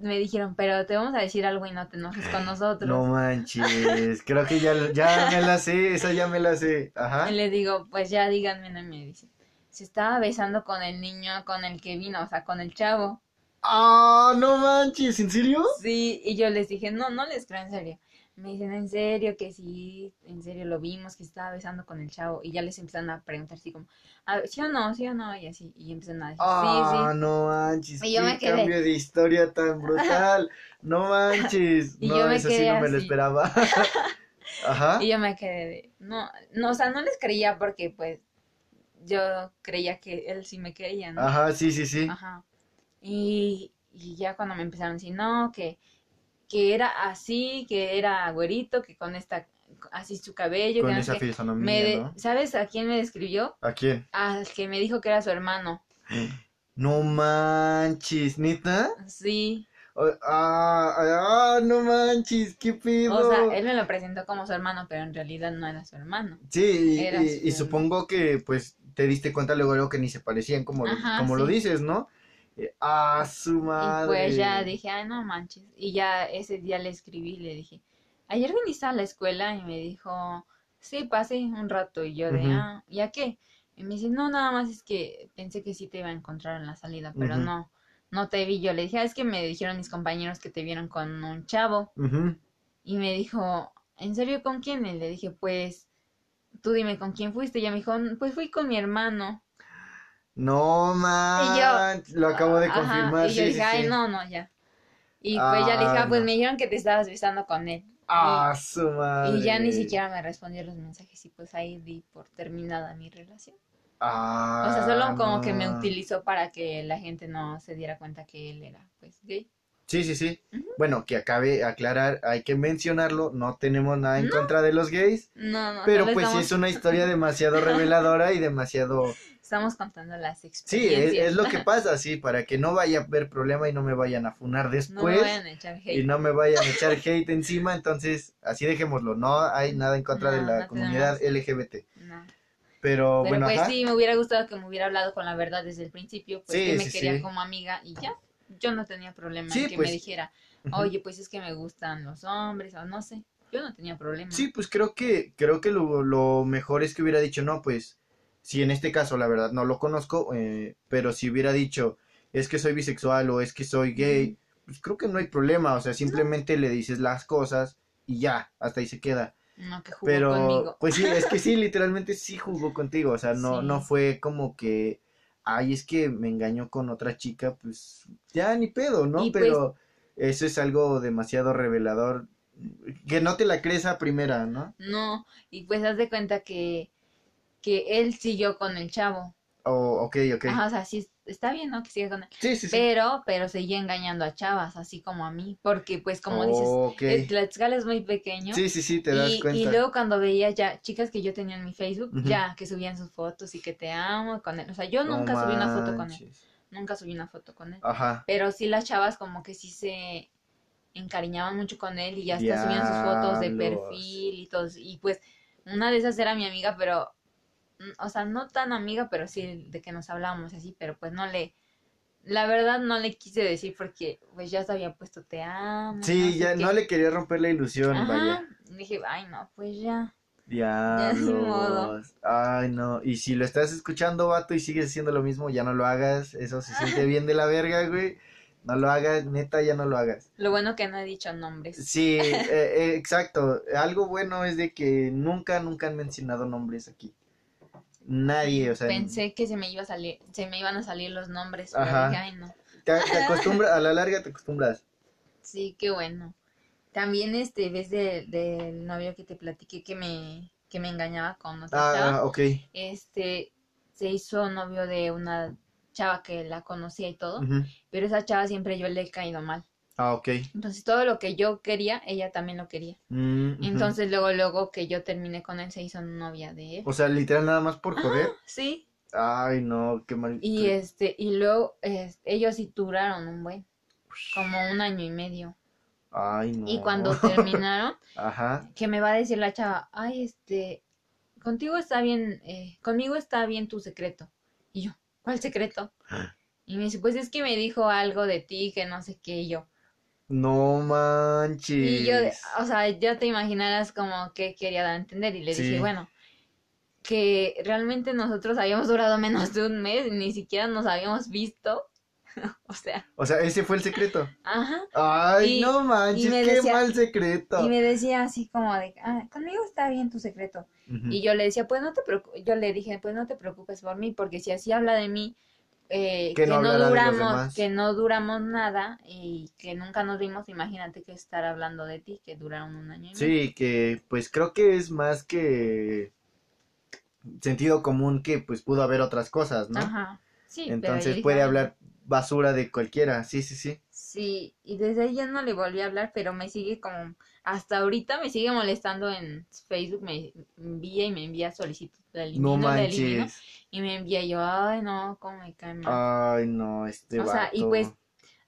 me dijeron, pero te vamos a decir algo y no te enojes con nosotros. No manches, creo que ya, ya me la sé, esa ya me la sé. Ajá. Y le digo, pues ya díganme, no me dice. Se estaba besando con el niño con el que vino, o sea, con el chavo. Ah, no manches, ¿en serio? Sí, y yo les dije, no, no les creo en serio. Me dicen, en serio, que sí, en serio lo vimos, que estaba besando con el chavo. Y ya les empezaron a preguntar así como, a ver, ¿sí o no? ¿Sí o no? Y así, y empiezan a decir, Ah, sí, no manches, Y yo qué me quedé. cambio de historia tan brutal. No manches. Y no, yo me eso sí no me lo esperaba. Ajá. sí. Y yo me quedé de, no, no, o sea, no les creía porque, pues, yo creía que él sí me quería, ¿no? Ajá, sí, sí, sí. Ajá. Y, y ya cuando me empezaron a decir, no, que, que era así, que era güerito, que con esta, así su cabello, Con que no esa sé qué. fisonomía, Me de- ¿no? ¿Sabes a quién me describió? ¿A quién? Al que me dijo que era su hermano. No manches, ¿neta? Sí. Oh, Ah, ah, no manches, qué pedo. O sea, él me lo presentó como su hermano, pero en realidad no era su hermano. Sí, y, su- supongo que pues te diste cuenta luego, luego que ni se parecían como, Ajá, como lo dices, ¿no? Eh, ah, su madre. Y pues ya dije, ay, no manches. Y ya ese día le escribí y le dije, ayer viniste a la escuela y me dijo, sí, pasé un rato. Y yo de, ah, ¿y a qué? Y me dice, no, nada más es que pensé que sí te iba a encontrar en la salida, pero no, no te vi. Yo le dije, ah, es que me dijeron mis compañeros que te vieron con un chavo. Y me dijo, ¿en serio con quién? Y le dije, pues, tú dime con quién fuiste. Y ella me dijo, pues fui con mi hermano. No manches, lo acabo de Ajá, confirmar. Y yo sí, dije, sí, ay, sí. no, no, ya. Y pues ya le dije, Ah, ah, pues no. me dijeron que te estabas besando con él. Ah, su madre. Y ya ni siquiera me respondió los mensajes y pues ahí di por terminada mi relación. Ah, O sea, solo como que me utilizó para que la gente no se diera cuenta que él era pues gay. Sí, sí, sí. Bueno, que acabe aclarar, hay que mencionarlo, no tenemos nada en No. contra de los gays, No, no, pero pues sí estamos, es una historia demasiado reveladora y demasiado... estamos contando las Sí, es, experiencias. es lo que pasa, sí, para que no vaya a haber problema y no me vayan a funar No me después vayan a echar hate. y no me vayan a echar hate encima, entonces así dejémoslo, no hay nada en contra de la no comunidad. LGBT, No. pero, Pero bueno, pues ajá. sí, me hubiera gustado que me hubiera hablado con la verdad desde el principio, pues Sí, que me sí, quería sí. como amiga y ya. Yo no tenía problema Sí, en que pues, me dijera, Ujú. oye, pues es que me gustan los hombres o no sé. Yo no tenía problema. Sí, pues creo que, creo que lo, lo mejor es que hubiera dicho, no, pues, si en este caso la verdad no lo conozco, eh, pero si hubiera dicho, es que soy bisexual o es que soy gay, pues creo que no hay problema, o sea, simplemente le dices las cosas y ya, hasta ahí se queda. No, que jugó Pero, conmigo. pues sí, es que sí, literalmente sí jugó contigo, o sea, no, Sí. no fue como que, ay, es que me engañó con otra chica, pues ya ni pedo, ¿no? Y, pues- Pero eso es algo demasiado revelador, que no te la crees a primera, ¿no? No, y pues haz de cuenta que, que él siguió con el chavo. Oh, ok, ok. Ajá, o sea, sí, está bien, ¿no? Que siga con él. Sí, sí, sí. Pero, pero seguía engañando a chavas, así como a mí. Porque, pues, como dices, Ok. el Tlaxcala es muy pequeño. Sí, sí, sí, te das y, cuenta. y luego cuando veía ya chicas que yo tenía en mi Facebook, ya que subían sus fotos y que te amo con él. O sea, yo No nunca subí una foto con él. Nunca subí una foto con él. Ajá. Pero sí las chavas como que sí se encariñaban mucho con él y ya hasta subían sus fotos de perfil y todo. Y pues una de esas era mi amiga, pero, o sea, no tan amiga, pero sí de que nos hablábamos así, pero pues no le, la verdad no le quise decir porque pues ya se había puesto te amo. Sí, ya no le quería romper la ilusión, Ajá. vaya. Y Dije, ay no, pues ya. modo. Diablos. Ay, no. Y si lo estás escuchando, vato, y sigues haciendo lo mismo, ya no lo hagas. Eso se siente bien de la verga, güey. No lo hagas, neta, ya no lo hagas. Lo bueno que no he dicho nombres. Sí, eh, eh, exacto. Algo bueno es de que nunca, nunca han mencionado nombres aquí. Nadie, o sea, Pensé que se me iba a salir, se me iban a salir los nombres, pero Ajá. dije, ay no. te, te acostumbras, a la larga te acostumbras. Sí, qué bueno. También este, ves de- del novio que te platiqué que me, que me engañaba con otra chava. Ah, ok. Este, se hizo novio de una chava que la conocía y todo, pero esa chava siempre yo le he caído mal. Ah, ok. Entonces todo lo que yo quería, ella también lo quería. Mm. Entonces luego, luego que yo terminé con él, se hizo novia de él. O sea, literal nada más por joder. Sí, Ay, no, qué mal. y este, y luego, ellos sí duraron un buen. como un año y medio. Ay, no. Y cuando terminaron, Ajá. que me va a decir la chava, ay, este, contigo está bien, eh, conmigo está bien tu secreto. Y yo, ¿cuál secreto? Y me dice, pues es que me dijo algo de ti, que no sé qué, y yo. No manches. Y yo, o sea, ya te imaginarás como que quería dar a entender. Y le Sí. dije, bueno, que realmente nosotros habíamos durado menos de un mes, ni siquiera nos habíamos visto. o sea, O sea, ese fue el secreto. ajá. Ay, Y- no manches, y qué decía- mal secreto. Y me decía así como de, ah, conmigo está bien tu secreto. Y yo le decía, pues no te preocupes, yo le dije, pues no te preocupes por mí, porque si así habla de mí, eh, Que que, no duramos, que no duramos nada y que nunca nos vimos, imagínate que estar hablando de ti, que duraron un año y medio. Sí, que pues creo que es más que sentido común que pues pudo haber otras cosas, ¿no? Ajá. Sí, Entonces puede "Ay, hablar basura de cualquiera, sí, sí, sí. Sí, y desde ahí ya no le volví a hablar, pero me sigue como, hasta ahorita me sigue molestando en Facebook, me envía y me envía solicitud, la elimino, No la elimino, manches. y me envía yo, ay no, cómo me cae mal. Ay, no, este O sea, y pues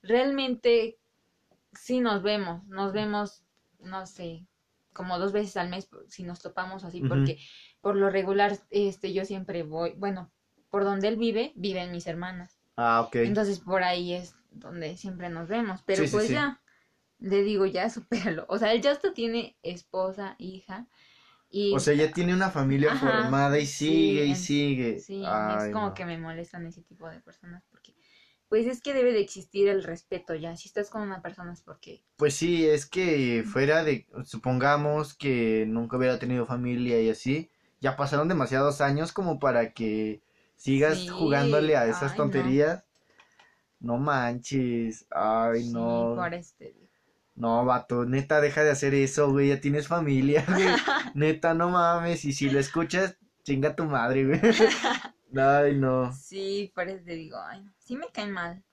realmente sí nos vemos, nos vemos, no sé, como dos veces al mes si nos topamos así, porque por lo regular, este, yo siempre voy, bueno, por donde él vive, viven mis hermanas. Ah, ok. Entonces por ahí es donde siempre nos vemos. Pero Sí, sí, pues sí. ya, le digo, ya supéralo. O sea, él ya hasta tiene esposa, hija. Y O sea, ya tiene una familia Ajá, formada y sí, sigue y sigue. sí, Ay, es como no. que me molestan ese tipo de personas porque pues es que debe de existir el respeto ya. Si estás con una persona es porque Pues sí, es que fuera de, supongamos que nunca hubiera tenido familia y así, ya pasaron demasiados años como para que sigas Sí, jugándole a esas ay, no. tonterías. No manches, ay sí, no, por este no, vato, neta, deja de hacer eso, güey, ya tienes familia, güey, neta, no mames, y si lo escuchas, chinga tu madre, güey. Ay, no. Sí, por eso te digo, ay, no, sí me caen mal.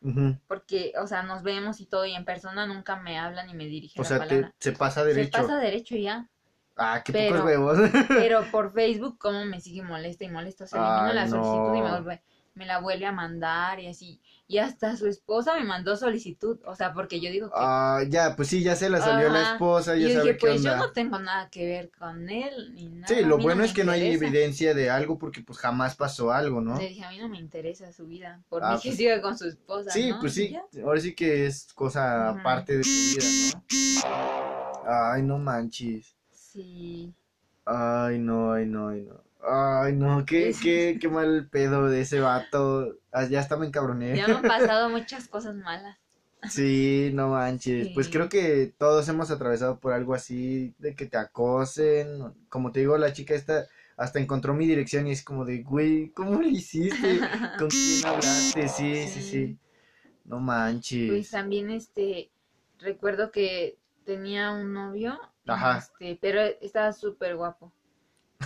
Porque, o sea, nos vemos y todo y en persona nunca me hablan y me dirigen O la sea, te, se pasa Se derecho. pasa derecho ya. Ah, qué pero- pocos huevos. Pero por Facebook, como me sigue molesta y molesta. O sea, elimino la solicitud y me, no. vuelve- me la vuelve a mandar y así. Y hasta su esposa me mandó solicitud. O sea, porque yo digo que. Ah, ya, pues sí, ya se la salió la Ajá. esposa, y ya yo sabe dije, qué pues yo onda. no tengo nada que ver con él ni nada. Sí, lo bueno me es que no hay evidencia de algo porque pues jamás pasó algo, ¿no? Le dije, a mí no me interesa su vida. Por Ah, mí que pues- siga con su esposa. Sí, ¿no? pues Y sí, ahora sí que es cosa Ujú. aparte de tu vida, ¿no? Ay, no manches. Sí. Ay, no, ay, no, ay, no. Ay, no, qué, qué, qué mal pedo de ese vato. Ah, ya hasta me encabroné. Ya me han pasado muchas cosas malas. Sí, no manches. Pues creo que todos hemos atravesado por algo así, de que te acosen. Como te digo, la chica esta hasta encontró mi dirección y es como de, güey, ¿cómo lo hiciste? ¿Con quién hablaste? Sí, sí, sí. Sí. No Pues manches. también, este, recuerdo que tenía un novio, Ajá. este, pero estaba súper guapo.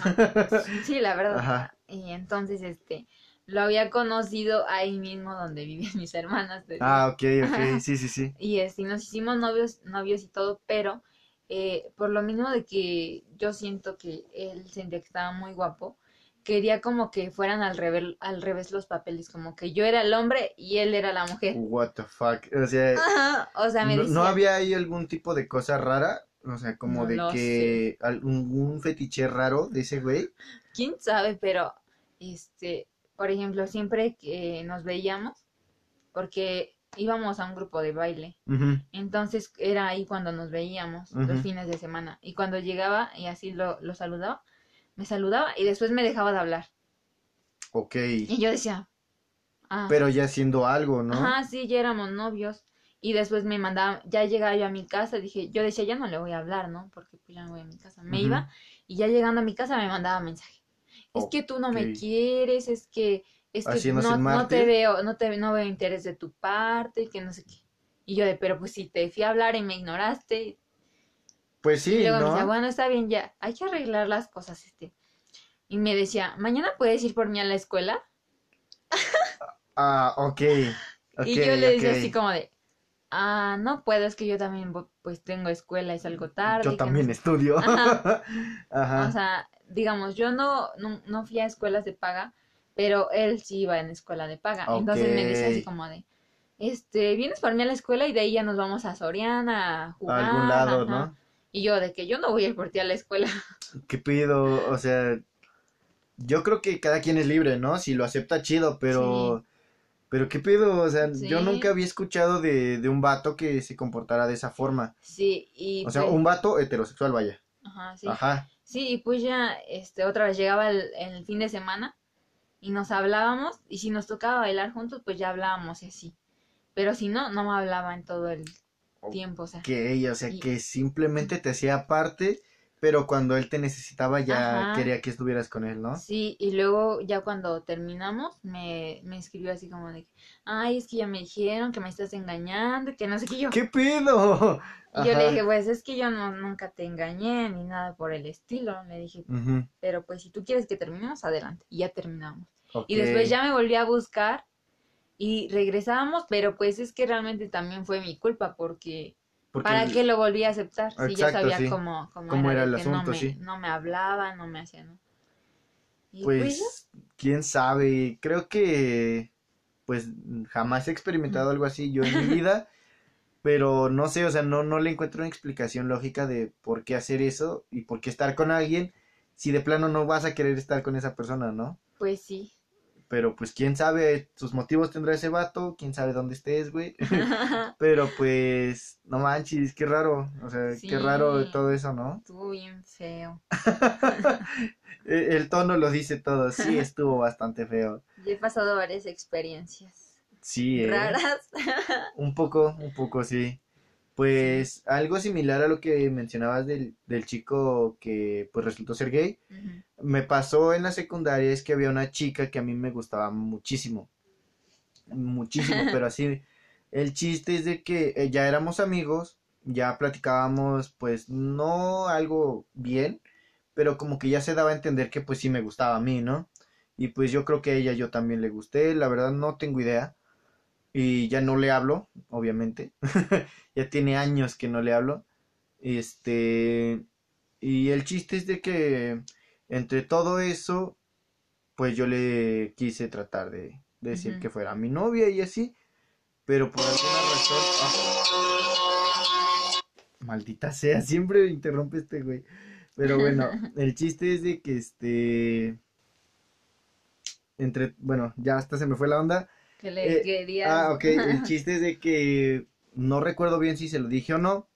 Sí, la verdad. Ajá. Y entonces, este, lo había conocido ahí mismo donde vivían mis hermanas. Ah, ok, ok, sí, sí, sí. Y este, nos hicimos novios, novios y todo, pero eh, por lo mismo de que yo siento que él sentía que estaba muy guapo, quería como que fueran al revés, al revés los papeles, como que yo era el hombre y él era la mujer. What the fuck. O sea, Ajá, o sea, me ¿no, decía, no había ahí algún tipo de cosa rara? O sea, como No de que algún fetiche raro de ese güey. quién sabe, pero este, por ejemplo, siempre que nos veíamos, porque íbamos a un grupo de baile, entonces era ahí cuando nos veíamos los fines de semana, y cuando llegaba y así lo, lo saludaba, me saludaba y después me dejaba de hablar, Ok. y yo decía, ah, Pero ya haciendo algo, ¿no? ajá, sí, ya éramos novios, y después me mandaba, ya llegaba yo a mi casa, dije, yo decía, ya no le voy a hablar, ¿no? Porque pues ya no voy a mi casa, me iba, y ya llegando a mi casa me mandaba mensaje. Es que tú no me quieres, es que, es que Haciéndose no, te veo, no te no veo interés de tu parte, y que no sé qué. Y yo de, pero pues si te fui a hablar y me ignoraste. Pues sí, y luego me ¿no? decía, bueno, está bien, ya, hay que arreglar las cosas, este. Y me decía, mañana puedes ir por mí a la escuela. Ah, ok. ok, y yo le decía así como de, ah, no puedo, es que yo también pues tengo escuela y salgo tarde. Yo no también estudio. Ajá. Ajá. O sea, digamos, yo no, no, no fui a escuelas de paga, pero él sí iba en escuela de paga. Entonces me decía así como de, este, vienes por mí a la escuela y de ahí ya nos vamos a Soriana a jugar. A algún lado, ajá". ¿no? Y yo, de que yo no voy a ir por ti a la escuela. ¿Qué pido? O sea, yo creo que cada quien es libre, ¿no? Si lo acepta, chido, pero... Pero ¿qué pido? O sea, yo nunca había escuchado de, de un vato que se comportara de esa forma. Sí, y O sea, pues- un vato heterosexual, vaya. Ajá, sí. Ajá. Sí, y pues ya, este, otra vez llegaba el, el fin de semana y nos hablábamos y si nos tocaba bailar juntos, pues ya hablábamos y así. Pero si no, no me hablaba en todo el tiempo, o sea. Que ella, o sea, Y- que simplemente te hacía parte, pero cuando él te necesitaba ya Ajá. quería que estuvieras con él, ¿no? Sí, y luego ya cuando terminamos me, me escribió así como de, ay, es que ya me dijeron que me estás engañando, que no sé qué yo. ¿Qué pido? Y yo le dije, pues es que yo no, nunca te engañé ni nada por el estilo. Le dije, pero pues si tú quieres que terminemos, adelante. Y ya terminamos. Y después ya me volví a buscar y regresábamos, pero pues es que realmente también fue mi culpa porque Porque ¿para qué lo volví a aceptar? Si ya sabía sí. cómo, cómo, Cómo era el asunto, no me, sí. no me hablaba, no me hacía, pues. Pues, quién sabe, creo que, pues, jamás he experimentado algo así yo en mi vida, pero no sé, o sea, no, no le encuentro una explicación lógica de por qué hacer eso y por qué estar con alguien si de plano no vas a querer estar con esa persona, ¿no? pues sí. Pero pues quién sabe, sus motivos tendrá ese vato, quién sabe dónde estés, güey. Pero pues, no manches, qué raro, o sea, Sí. qué raro todo eso, ¿no? Estuvo bien feo. E- El tono lo dice todo, sí, estuvo bastante feo. Yo he pasado varias experiencias Sí, ¿eh? raras. Un poco, un poco, sí. Pues algo similar a lo que mencionabas del, del chico que pues resultó ser gay, me pasó en la secundaria es que había una chica que a mí me gustaba muchísimo, muchísimo, pero así, el chiste es de que eh, ya éramos amigos, ya platicábamos pues no algo bien, pero como que ya se daba a entender que pues sí me gustaba a mí, ¿no? Y pues yo creo que a ella yo también le gusté, la verdad no tengo idea. Y ya no le hablo, obviamente. ya tiene años que no le hablo. Este, y el chiste es de que entre todo eso, pues yo le quise tratar de, de decir que fuera mi novia y así, pero por alguna razón... ¡Ah! Maldita sea, siempre interrumpe este güey. Pero bueno, el chiste es de que este... Entre, bueno, ya hasta se me fue la onda. Que le Eh, querías. Ah, ok, el chiste es de que no recuerdo bien si se lo dije o no,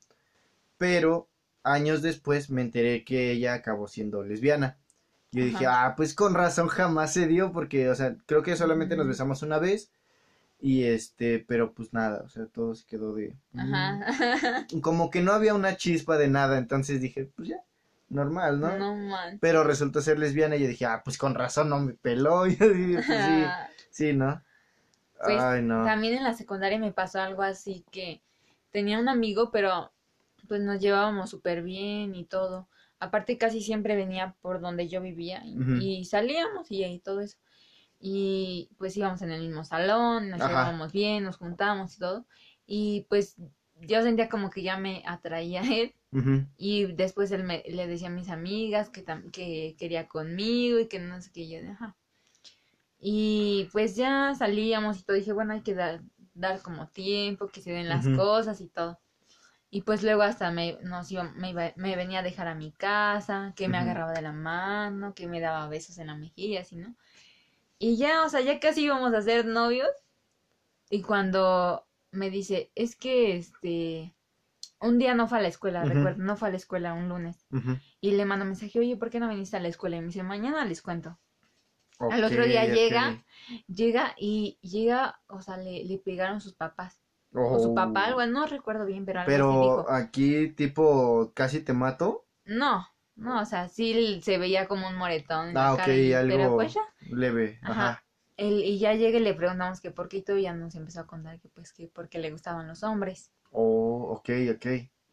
pero años después me enteré que ella acabó siendo lesbiana. Yo dije, ah, pues con razón jamás se dio, porque, o sea, creo que solamente nos Mm. besamos una vez, y este, pero pues nada, o sea, todo se quedó de... Ajá. mm, Como que no había una chispa de nada, entonces dije, pues ya, normal, ¿no? No man. Pero resultó ser lesbiana y yo dije, ah, pues con razón no me peló, y yo dije, pues sí, sí, ¿no? Pues, Ay, no. También en la secundaria me pasó algo así que tenía un amigo, pero pues nos llevábamos súper bien y todo. Aparte casi siempre venía por donde yo vivía y, salíamos y, y todo eso. Y pues íbamos en el mismo salón, nos Ajá. llevábamos bien, nos juntábamos y todo. Y pues yo sentía como que ya me atraía a él. Y después él me, le decía a mis amigas que, que quería conmigo y que no sé qué, y yo ajá. Y pues ya salíamos y todo, dije, bueno, hay que dar, dar como tiempo, que se den las cosas y todo. Y pues luego hasta me, nos iba, me, iba- me venía a dejar a mi casa, que me agarraba de la mano, que me daba besos en la mejilla, así, ¿no? Y ya, o sea, ya casi íbamos a ser novios. Y cuando me dice, es que este, un día no fue a la escuela, recuerdo, no fue a la escuela un lunes. Y le mando mensaje, oye, ¿por qué no viniste a la escuela? Y me dice, mañana les cuento. Al otro día llega, llega y llega, o sea, le, le pegaron sus papás. O su papá, algo, no recuerdo bien, pero algo así Pero dijo. aquí, tipo, casi te mato. No, no, o sea, sí se veía como un moretón en Ah, la ok, cara, y- algo pero pues ya. leve. Ajá. Ajá. Y ya llega y le preguntamos que por qué y ya nos empezó a contar que pues que porque le gustaban los hombres. Oh, ok, ok.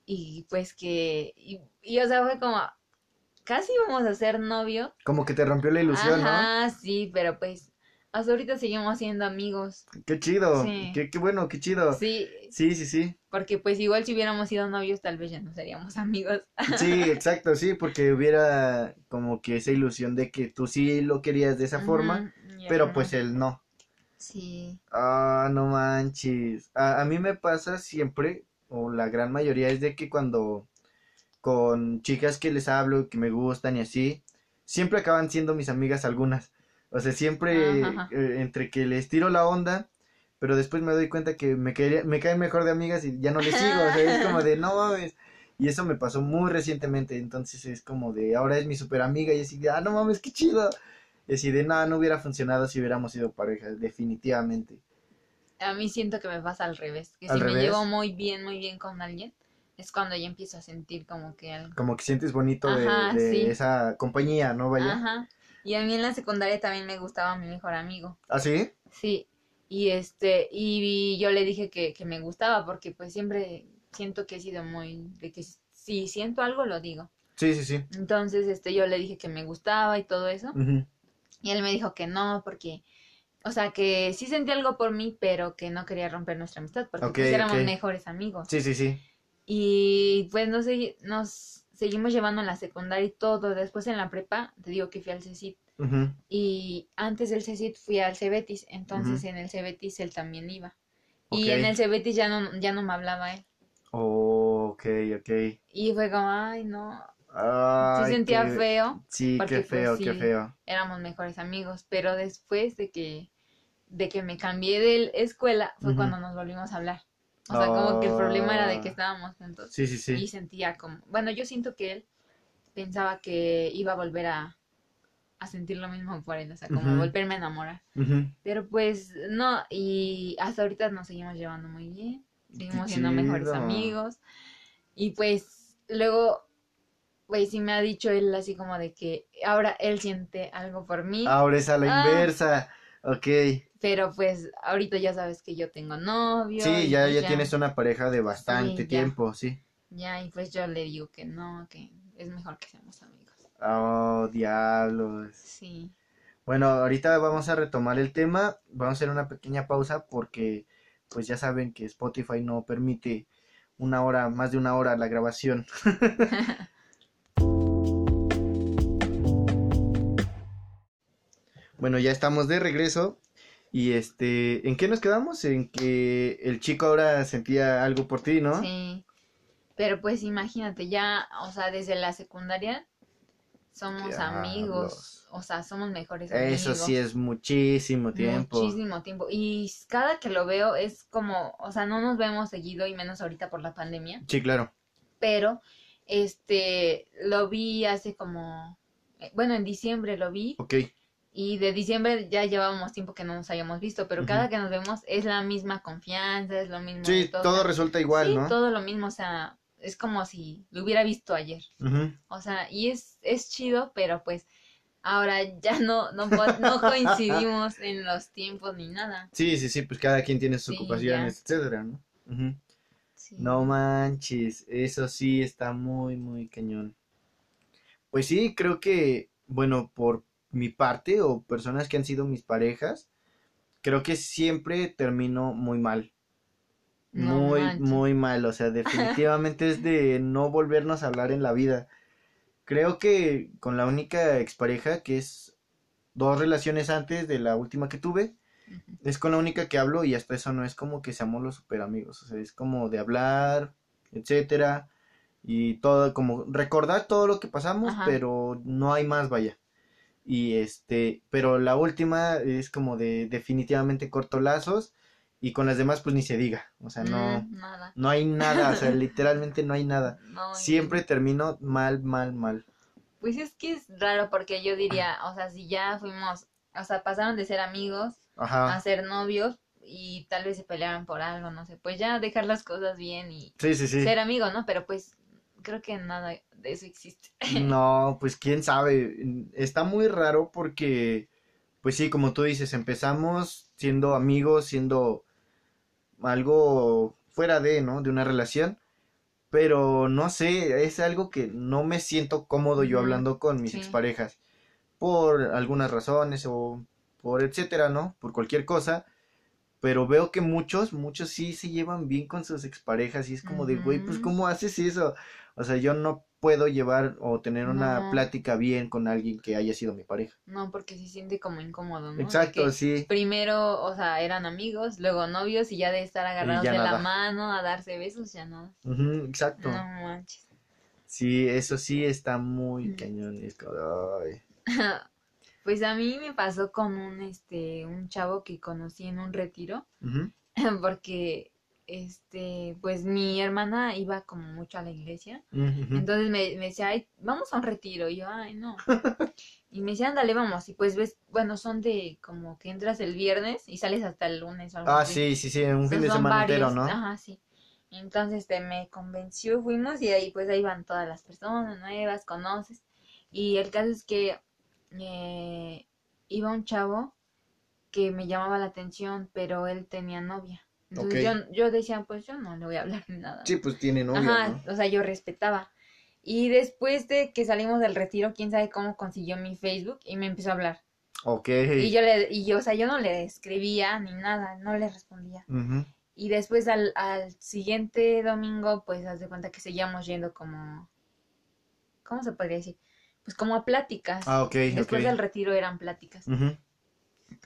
Y pues que, y, y, o sea, fue como, casi íbamos a ser novios. Como que te rompió la ilusión, Ajá, sí, pero pues hasta ahorita seguimos siendo amigos. ¿no? Qué chido. Sí. Qué, qué bueno, qué chido. Sí, Sí, sí, sí. porque pues igual si hubiéramos sido novios tal vez ya no seríamos amigos. Sí, exacto, sí, porque hubiera como que esa ilusión de que tú sí lo querías de esa forma, pero pues no. él no. Sí. Ah, no manches. A, a mí me pasa siempre, o la gran mayoría, es de que cuando con chicas que les hablo, que me gustan y así, siempre acaban siendo mis amigas algunas. O sea, siempre Ajá. eh, entre que les tiro la onda, pero después me doy cuenta que me, caería- me caen mejor de amigas y ya no les sigo. O sea, es como de, no mames. Y eso me pasó muy recientemente, entonces es como de, ahora es mi super amiga y así de, ah, no mames, qué chido. Y así de, no, no hubiera funcionado si hubiéramos sido pareja, definitivamente. A mí siento que me pasa al revés, que ¿Al si me llevo muy bien, muy bien con alguien, es cuando ya empiezo a sentir como que algo. Como que sientes bonito de, Ajá, de sí. esa compañía, ¿no? Vaya. Ajá. Y a mí en la secundaria también me gustaba mi mejor amigo. ¿Ah, sí? Sí. Y este, y yo le dije que, que me gustaba porque pues siempre siento que he sido muy, de que si siento algo lo digo. Sí, sí, sí. Entonces, este, yo le dije que me gustaba y todo eso. Y él me dijo que no, porque, o sea, que sí sentía algo por mí, pero que no quería romper nuestra amistad, porque pues éramos ok. mejores amigos. Sí, sí, sí. Y pues no sé, nos seguimos llevando en la secundaria y todo. Después en la prepa, te digo que fui al CECIT. Y antes del CECIT fui al Cebetis. Entonces en el Cebetis él también iba. Y en el Cebetis ya no, ya no me hablaba él. Oh, ok, ok. Y fue como, ay, no. Ay, Sí sentía qué- feo. Sí, porque, qué pues, feo, qué feo. Éramos mejores amigos. Pero después de que, de que me cambié de escuela, fue cuando nos volvimos a hablar. O sea, como que el problema era de que estábamos juntos. Sí, sí, y sí. sentía como, bueno, yo siento que él pensaba que iba a volver a, a sentir lo mismo por él, o sea, como volverme a enamorar. Pero pues no, y hasta ahorita nos seguimos llevando muy bien, seguimos Qué siendo mejores amigos. Y pues luego, pues sí me ha dicho él así como de que ahora él siente algo por mí, Ahora es a la Ah. inversa. Ok. Pero pues ahorita ya sabes que yo tengo novio. Sí, ya, pues ya tienes una pareja de bastante Sí, ya. tiempo, sí. Ya, y pues yo le digo que no, que es mejor que seamos amigos. Oh, diablos. Sí. Bueno, ahorita vamos a retomar el tema. Vamos a hacer una pequeña pausa porque, pues ya saben que Spotify no permite una hora, más de una hora la grabación. Bueno, ya estamos de regreso. Y este, ¿en qué nos quedamos? En que el chico ahora sentía algo por ti, ¿no? Sí, pero pues imagínate, ya, o sea, desde la secundaria somos Diablos. amigos, o sea, somos mejores amigos. Eso sí es muchísimo tiempo. Muchísimo tiempo. Y cada que lo veo es como, o sea, no nos vemos seguido y menos ahorita por la pandemia, Sí, claro. pero este, lo vi hace como, eh, bueno, en diciembre lo vi Ok. Y de diciembre ya llevábamos tiempo que no nos habíamos visto, pero cada que nos vemos es la misma confianza, es lo mismo. Sí, todo, resulta igual, sí, ¿no? todo lo mismo, o sea, es como si lo hubiera visto ayer. O sea, y es, es chido, pero pues ahora ya no, no, no coincidimos en los tiempos ni nada. Sí, sí, sí, pues cada quien tiene sus Sí, ocupaciones, etcétera, ¿no? Sí. No manches, eso sí está muy, muy cañón. Pues sí, creo que, bueno, por mi parte o personas que han sido mis parejas, creo que siempre termino muy mal. No muy, manches. muy mal. O sea, definitivamente es de no volvernos a hablar en la vida. Creo que con la única expareja, que es dos relaciones antes de la última que tuve, es con la única que hablo y hasta eso no es como que seamos los super amigos, o sea, es como de hablar, etcétera, y todo, como recordar todo lo que pasamos, Ajá. pero no hay más, vaya. Y este, pero la última es como de definitivamente corto lazos y con las demás pues ni se diga, o sea, no, Mm, nada. no hay nada, o sea, literalmente no hay nada. No, Siempre termino mal, mal, mal. Pues es que es raro porque yo diría, o sea, si ya fuimos, o sea, pasaron de ser amigos a ser novios y tal vez se pelearon por algo, no sé, pues ya dejar las cosas bien y Sí, sí, sí. ser amigos, ¿no? Pero pues creo que nada de eso existe. No, pues quién sabe. Está muy raro porque, pues sí, como tú dices, empezamos siendo amigos, siendo algo fuera de, ¿no? De una relación. Pero no sé, es algo que no me siento cómodo yo hablando con mis sí. exparejas. Por algunas razones o por etcétera, ¿no? Por cualquier cosa. Pero veo que muchos, muchos sí se llevan bien con sus exparejas y es como de, güey, pues. ¿cómo haces eso? O sea, yo no puedo llevar o tener una plática bien con alguien que haya sido mi pareja. No, porque se siente como incómodo, Exacto, que sí. Primero, o sea, eran amigos, luego novios y ya de estar agarrados de la mano a darse besos, ya nada. Ujú, exacto. No manches. Sí, eso sí está muy cañón. Es. Pues a mí me pasó con un este un chavo que conocí en un retiro porque este pues mi hermana iba como mucho a la iglesia entonces me, me decía ay vamos a un retiro y yo ay no y me decía ándale vamos y pues ves bueno son de como que entras el viernes y sales hasta el lunes o algo Ah, así. sí, sí, sí, un fin Entonces de son semana entero, ¿no? Ajá, sí. Entonces este, me convenció, fuimos y ahí pues ahí van todas las personas nuevas, conoces. Y el caso es que eh, iba un chavo que me llamaba la atención, pero él tenía novia. Entonces yo, yo decía, pues yo no le voy a hablar ni nada. Sí, pues tiene novia, Ajá, ¿no? o sea, yo respetaba. Y después de que salimos del retiro, quién sabe cómo consiguió mi Facebook y me empezó a hablar. Ok. Y yo le, y yo, o sea, yo no le escribía ni nada, no le respondía. Ujú. Y después al, al siguiente domingo, pues haz de cuenta que seguíamos yendo como, ¿cómo se podría decir? Pues como a pláticas. Ah, ok, Después del retiro eran pláticas. Ujú.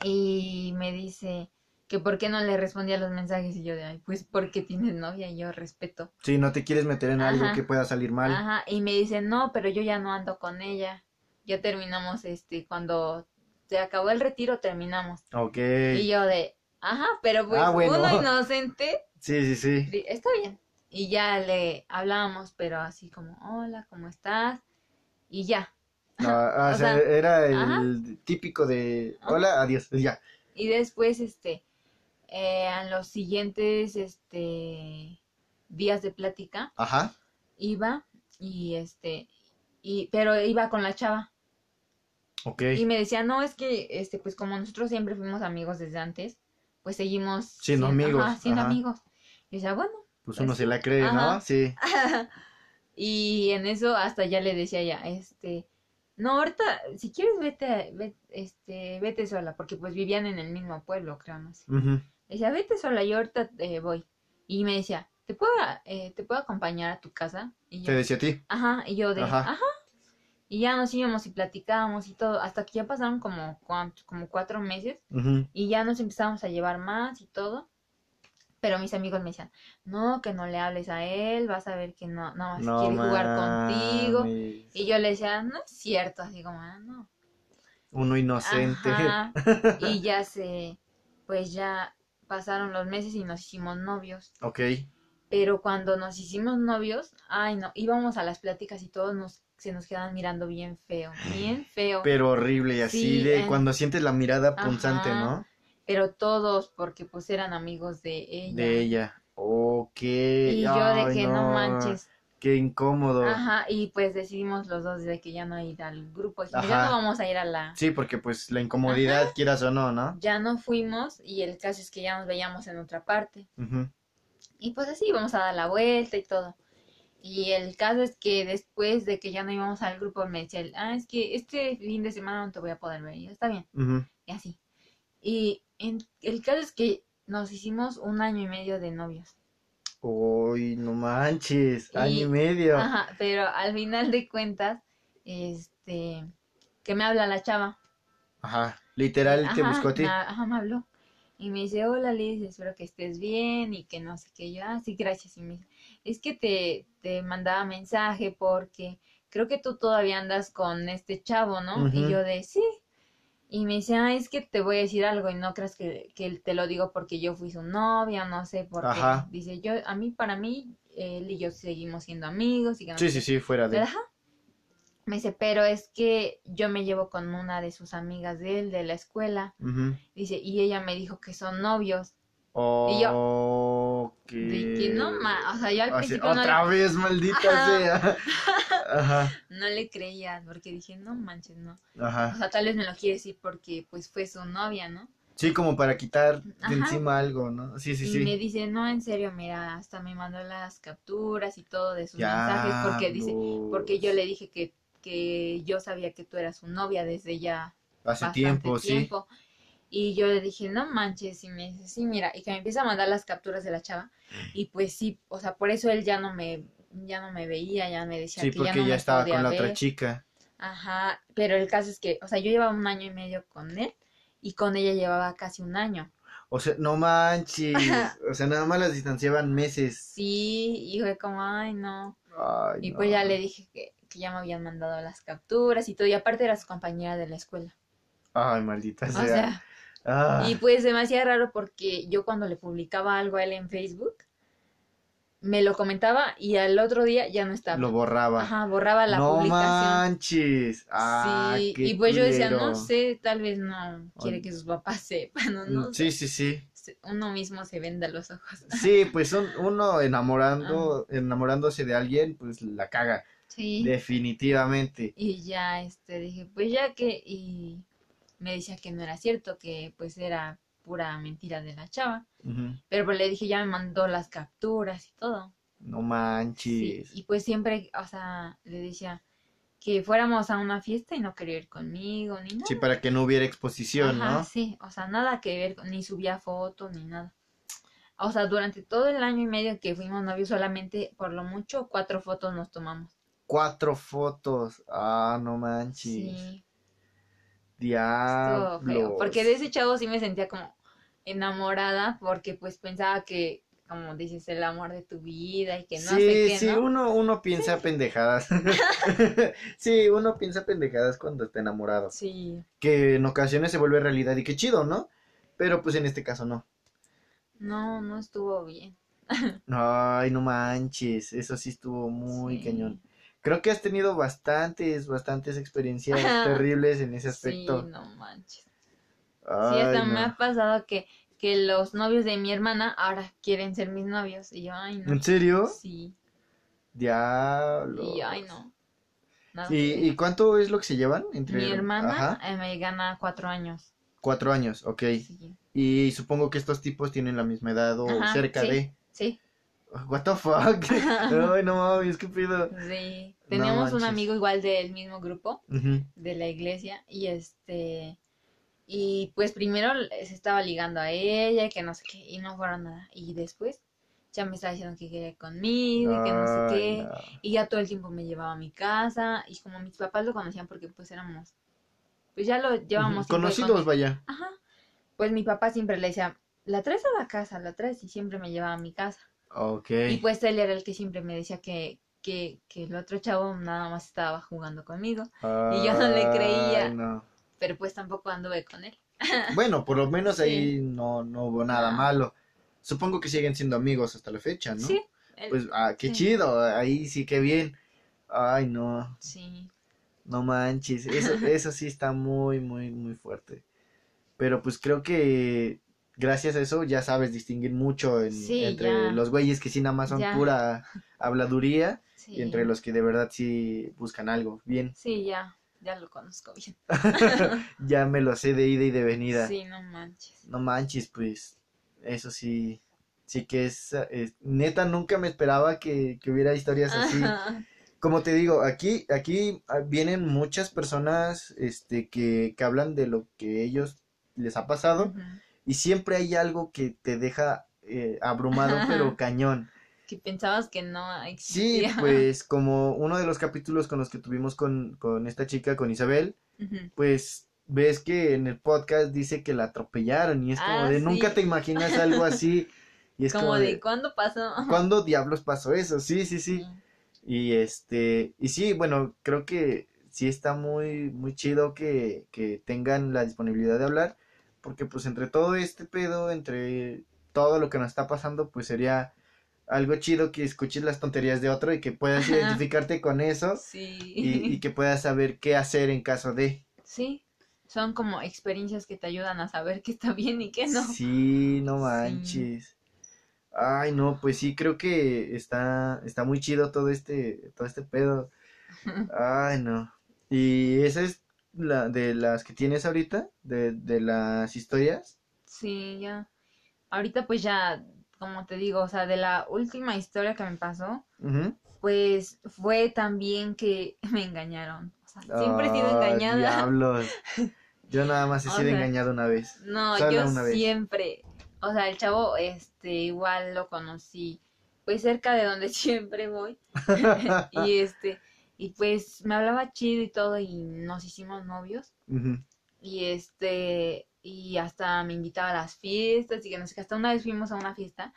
Y me dice que por qué no le respondía los mensajes y yo de, ay, pues porque tienes novia y yo respeto. Sí, no te quieres meter en algo que pueda salir mal. Ajá, y me dice, no, pero yo ya no ando con ella. Ya terminamos, este, cuando se acabó el retiro, terminamos. Ok. Y yo de, ajá, pero pues Ah, bueno. uno inocente Sí, sí, sí. Está bien. Y ya le hablábamos, pero así como, hola, ¿cómo estás? Y ya. Ah, ah, O o sea, sea, era el ajá. típico de hola, adiós, ya. Y después, este, eh, en los siguientes, este, días de plática, Ajá. iba y, este, y, pero iba con la chava. Y me decía, no, es que, este, pues como nosotros siempre fuimos amigos desde antes, pues seguimos Siendo amigos, ajá, siendo ajá. amigos. Y decía, bueno, Pues pues uno sí. se la cree, ¿no? Sí. y en eso hasta ya le decía ya, este, no, ahorita, si quieres vete, ve- este, vete sola, porque pues vivían en el mismo pueblo, creo, no sé. Ujú. Le decía, vete sola, yo ahorita eh, voy. Y me decía, ¿te puedo, eh, ¿te puedo acompañar a tu casa? Y yo, Te decía a ti. ajá, y yo de, Ajá. ajá. Y ya nos íbamos y platicábamos y todo, hasta que ya pasaron como, como cuatro meses y ya nos empezamos a llevar más y todo. Pero mis amigos me decían, no, que no le hables a él, vas a ver que no, no, No quiere jugar contigo. Y yo le decía, no es cierto, así como, ah, no. Uno inocente. Ajá. Y ya se, pues ya pasaron los meses y nos hicimos novios. Ok. Pero cuando nos hicimos novios, ay no, íbamos a las pláticas y todos nos, se nos quedaban mirando bien feo, bien feo. Pero horrible y así Sí, de en- cuando sientes la mirada punzante, Ajá. ¿no? Pero todos, porque pues eran amigos de ella. De ella. Ok. Y yo de que no manches. Qué incómodo. Ajá, y pues decidimos los dos de que ya no ir al grupo. Ya no vamos a ir a la... Sí, porque pues la incomodidad, quieras o no, ¿no? Ya no fuimos y el caso es que ya nos veíamos en otra parte. Ujú. Y pues así íbamos a dar la vuelta y todo. Y el caso es que después de que ya no íbamos al grupo me decía, él, ah, es que este fin de semana no te voy a poder ver. Y yo, está bien. Ujú. Y así. Y en- el caso es que nos hicimos un año y medio de novios. Uy, no manches, año y medio. Ajá, pero al final de cuentas, este, que me habla la chava. Ajá. Literal te buscó a ti. ajá, me habló. Y me dice, hola Liz, espero que estés bien y que no sé qué. Yo, ah, sí, gracias. Y me dice, es que te, te mandaba mensaje porque creo que tú todavía andas con este chavo, ¿no? Y yo de, sí. Y me dice, ah, es que te voy a decir algo y no creas que, que te lo digo porque yo fui su novia, no sé por qué. Ajá. Dice, yo, a mí, para mí, él y yo seguimos siendo amigos y que no Sí, sí, sí, fuera de. Ajá. Me dice, pero es que yo me llevo con una de sus amigas de él, de la escuela. Dice, y ella me dijo que son novios. Ok. De que no ma, o sea, yo al Así, principio no otra le, vez, maldita Ajá. sea. Ajá, no le creía, porque dije, no manches, no. O ajá. sea, tal vez me lo quiere decir porque pues fue su novia, ¿no? Sí, como para quitar de Ajá. encima algo, ¿no? Sí, sí, y sí. me dice, no, en serio, mira, hasta me mandó las capturas y todo de sus mensajes, porque dice, porque yo le dije que, que yo sabía que tú eras su novia desde ya Hace bastante tiempo, sí. Y yo le dije, no manches, y me dice, sí, mira, y que me empieza a mandar las capturas de la chava. Y pues sí, o sea, por eso él ya no me, ya no me veía, ya me decía Sí, que ya porque no ya me estaba podía con la otra ver. chica. Ajá, pero el caso es que, o sea, yo llevaba un año y medio con él y con ella llevaba casi un año. O sea, no manches. O sea, nada más las distanciaban meses. Sí, y fue como, ay, no. Ay, Y no. pues ya le dije que, que ya me habían mandado las capturas y todo, y aparte era su compañera de la escuela. Ay, maldita O sea. sea, Ah, y pues hacía raro porque yo cuando le publicaba algo a él en Facebook, me lo comentaba y al otro día ya no estaba. lo borraba. Ajá, borraba la no publicación. manches. Ah, sí, qué y pues yo decía, no sé, tal vez no quiere que sus papás sepan, o no Mm, Sí, sé. sí, sí. Uno mismo se venda los ojos. Sí, pues un- uno Ah. enamorando, enamorándose de alguien, pues la caga. Sí. Definitivamente. Y ya, este, dije, pues ya que, y me decía que no era cierto, que pues era pura mentira de la chava. Pero pues le dije, ya me mandó las capturas y todo. No Sí, manches. y pues siempre, o sea, le decía que fuéramos a una fiesta y no quería ir conmigo, ni nada. Sí, para que no hubiera exposición, Ajá, ¿no? sí, o sea, nada que ver, ni subía fotos, ni nada. O sea, durante todo el año y medio que fuimos novios, solamente por lo mucho cuatro fotos nos tomamos. Cuatro fotos. Ah, no manches. Sí, feo. Porque de ese chavo sí me sentía como enamorada, porque pues pensaba que, como dices, el amor de tu vida y que no sí, sé qué, sí, ¿no? uno, uno piensa pendejadas. sí, uno piensa pendejadas cuando está enamorado. Sí, Que en ocasiones se vuelve realidad y qué chido, ¿no? Pero pues en este caso no. no, no estuvo bien. Ay, no manches, eso sí estuvo muy Sí. cañón. Creo que has tenido bastantes, bastantes experiencias terribles en ese aspecto. Sí, no manches. Sí, hasta me ha pasado que, que los novios de mi hermana ahora quieren ser mis novios. Y yo, ay, no. ¿En serio? Sí, Diablo. y ay, no. Nada ¿Y, y cuánto es lo que se llevan entre Mi hermana eh, me gana cuatro años. cuatro años, ok. Sí, Y supongo que estos tipos tienen la misma edad o Ajá, cerca sí. de. sí, What the fuck? Ay, no mames, qué pedo. sí. No Teníamos un amigo igual del mismo grupo de la iglesia y este y pues primero se estaba ligando a ella y que no sé qué y no fueron nada y después ya me estaba diciendo que quería conmigo y que no sé qué no. y ya todo el tiempo me llevaba a mi casa y como mis papás lo conocían porque pues éramos pues ya lo llevábamos Ujú, siempre Conocidos, vaya. Ajá. Pues mi papá siempre le decía, la traes a la casa, la traes y siempre me llevaba a mi casa. Ok. Y pues él era el que siempre me decía que, que, que el otro chavo nada más estaba jugando conmigo, y yo no le creía. No. pero pues tampoco anduve con él. Bueno, por lo menos Sí. ahí no, no hubo nada No. malo. Supongo que siguen siendo amigos hasta la fecha, ¿no? Sí. Pues, ah, qué sí. chido, ahí sí que bien. Ay, no, Sí. no manches, eso, eso sí está muy, muy, muy fuerte. Pero pues creo que gracias a eso ya sabes distinguir mucho en- Sí, entre ya. los güeyes que sí nada más son Ya. pura habladuría Sí. y entre los que de verdad sí buscan algo. Bien, Sí, ya, ya lo conozco bien. ya me lo sé de ida y de venida. Sí, no manches. No manches, pues eso sí, sí que es, es- neta, nunca me esperaba que, que hubiera historias así. Ajá. Como te digo, aquí, aquí vienen muchas personas, este, que, que hablan de lo que ellos les ha pasado Ujú. Y siempre hay algo que te deja eh, abrumado, pero cañón. Que pensabas que no Sí, existía. pues como uno de los capítulos con los que tuvimos con, con esta chica, con Isabel, pues ves que en el podcast dice que la atropellaron y es como Ah, de sí. nunca te imaginas algo así y es como, como, de, de, ¿cuándo pasó? ¿cuándo diablos pasó eso? Sí, sí, sí. Y este, y sí, bueno, creo que sí está muy, muy chido que, que tengan la disponibilidad de hablar, porque pues entre todo este pedo, entre todo lo que nos está pasando, pues sería algo chido que escuches las tonterías de otro y que puedas Ajá. identificarte con eso Sí. y, y que puedas saber qué hacer en caso de. Sí, son como experiencias que te ayudan a saber qué está bien y qué no. Sí, no Sí. manches. Ay, no, pues sí, creo que está, está muy chido todo este, todo este pedo. Ay, no. ¿Y esa es la de las que tienes ahorita? ¿De, de las historias? Sí, ya. Ahorita pues ya, como te digo, o sea, de la última historia que me pasó, pues fue también que me engañaron. O sea, siempre he sido engañada. diablos. Yo nada más he sido sea, engañado una vez. No, Solo yo una vez. siempre, o sea, el chavo, este, igual lo conocí pues cerca de donde siempre voy. y este, y pues me hablaba chido y todo y nos hicimos novios. Y este, y hasta me invitaba a las fiestas y que no sé qué. Hasta una vez fuimos a una fiesta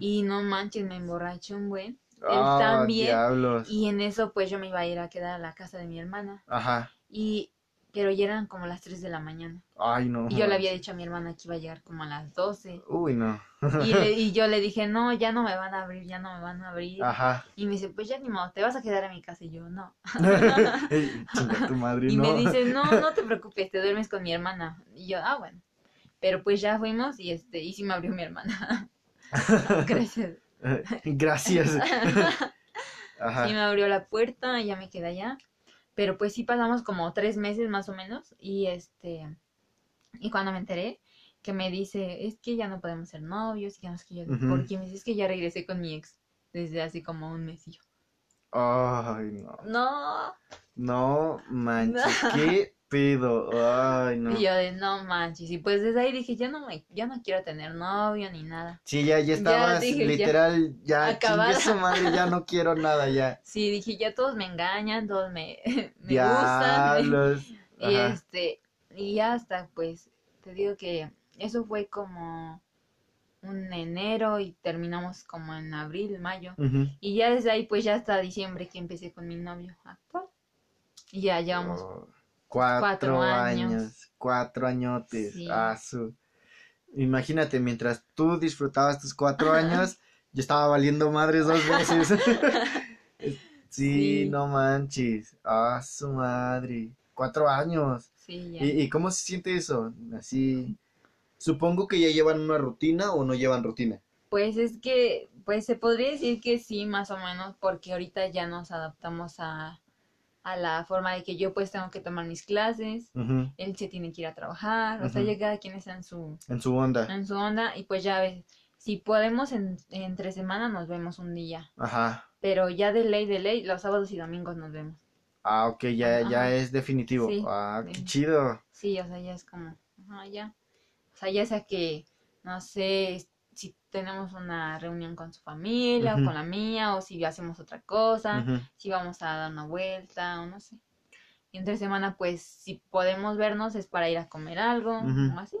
y no manches, me emborraché un buen. Él Ah, también. diablos. Y en eso pues yo me iba a ir a quedar a la casa de mi hermana. Ajá. Y, pero ya eran como las 3 de la mañana. Ay, no. Y yo le había dicho a mi hermana que iba a llegar como a las 12. Uy, no. Y, le- y yo le dije, no, ya no me van a abrir, ya no me van a abrir. Ajá. Y me dice, pues ya ni modo, te vas a quedar en mi casa. Y yo, no. Chinga tu madre, Y no. me dice, no, no te preocupes, te duermes con mi hermana. Y yo, ah, bueno. Pero pues ya fuimos y este, y sí me abrió mi hermana. Gracias. Gracias. Sí Ajá. me abrió la puerta, ya me quedé allá. Pero pues sí pasamos como tres meses más o menos. Y este, y cuando me enteré, que me dice, es que ya no podemos ser novios, y que no sé qué, yo, Ujú. ¿por qué? Me dice, es que ya regresé con mi ex desde hace como un mes. Y yo, Ay, no. no. No manches, qué pedo. Ay, no. Y yo de, no manches. Y pues desde ahí dije, ya no me, ya no quiero tener novio ni nada. Sí, ya, ya estabas dije, ya. literal, ya, chingue su madre, ya no quiero nada, ya. Sí, dije, ya todos me engañan, todos me, me gustan. Y este, y ya hasta pues, te digo que eso fue como un enero y terminamos como en abril, mayo. Y ya desde ahí pues ya hasta diciembre que empecé con mi novio actual. Y ya llevamos, Oh, cuatro, cuatro años. años. cuatro añotes. Sí. Ah, su- Imagínate, mientras tú disfrutabas tus cuatro años, yo estaba valiendo madres dos veces. sí, Sí. no manches. Ah, su madre. Cuatro años. sí, ya. ¿Y, y cómo se siente eso? Así. Supongo que ya llevan una rutina o no llevan rutina. Pues es que, pues se podría decir que sí, más o menos, porque ahorita ya nos adaptamos a, a la forma de que yo pues tengo que tomar mis clases, él se tiene que ir a trabajar, o sea, ya cada quien está en su, En su onda. en su onda y pues ya ves, si podemos en, entre semana nos vemos un día, Ajá. pero ya de ley, de ley, los sábados y domingos nos vemos. Ah, ok, ya, ya es definitivo. Sí, ah, qué chido. Sí, o sea, ya es como, ajá, ya. O sea, ya sea que, no sé, tenemos una reunión con su familia o con la mía, o si hacemos otra cosa, si vamos a dar una vuelta o no sé. Y entre semana, pues, si podemos vernos es para ir a comer algo o así.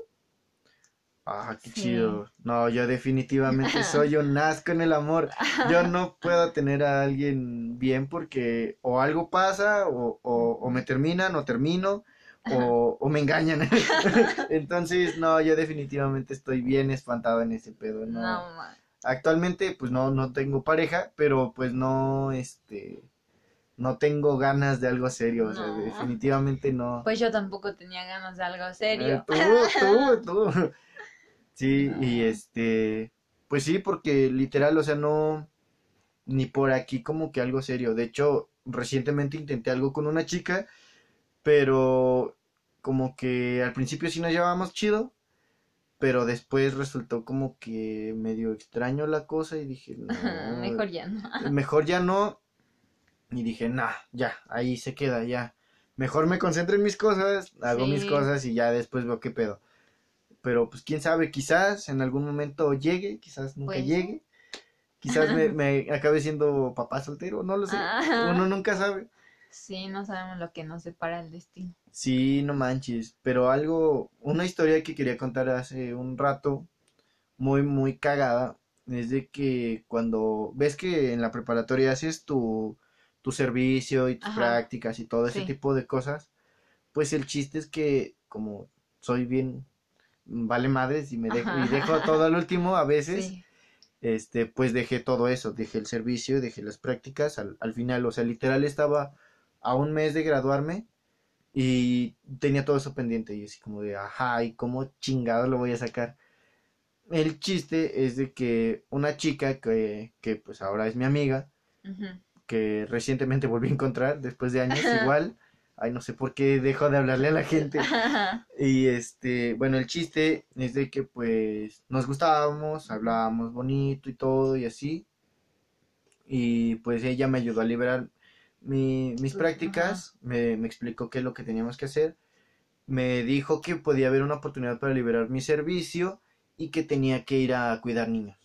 Ah, qué Sí. chido. No, yo definitivamente soy un asco en el amor. Yo no puedo tener a alguien bien porque o algo pasa o, o, o me terminan o termino o, o me engañan. Entonces, no, yo definitivamente estoy bien espantado en ese pedo. No. No, Actualmente, pues no, no tengo pareja, pero pues no, este, no tengo ganas de algo serio. O sea, definitivamente no. Pues yo tampoco tenía ganas de algo Eh, serio. tú, tú, tú. Sí, y este, pues sí, porque literal, o sea, no, ni por aquí como que algo serio. De hecho, recientemente intenté algo con una chica, pero como que al principio sí nos llevábamos chido, pero después resultó como que medio extraño la cosa y dije, no, Mejor ya no. mejor ya no. Y dije, nah, ya, ahí se queda, ya. Mejor me concentro en mis cosas, hago mis cosas y ya después veo qué pedo. Pero pues quién sabe, quizás en algún momento llegue, quizás nunca Pues, llegue. Quizás me, me acabe siendo papá soltero, no lo sé. Ah. Uno nunca sabe. Sí, no sabemos lo que nos separa el destino. Sí, no manches, pero algo, una historia que quería contar hace un rato, muy, muy cagada, es de que cuando ves que en la preparatoria haces tu, tu servicio y tus Ajá. prácticas y todo ese Sí. tipo de cosas, pues el chiste es que como soy bien, vale madres y me dejo, y dejo todo al último a veces, Sí. este, pues dejé todo eso, dejé el servicio, dejé las prácticas al, al final, o sea, literal estaba a un mes de graduarme y tenía todo eso pendiente y así como de, ajá, ¿y cómo chingado lo voy a sacar? El chiste es de que una chica que, que pues ahora es mi amiga, que recientemente volví a encontrar después de años igual, ay, no sé por qué dejo de hablarle a la gente. Y este, bueno, el chiste es de que pues nos gustábamos, hablábamos bonito y todo y así. Y pues ella me ayudó a liberar mi- mis prácticas, me, me explicó qué es lo que teníamos que hacer. Me dijo que podía haber una oportunidad para liberar mi servicio y que tenía que ir a cuidar niños.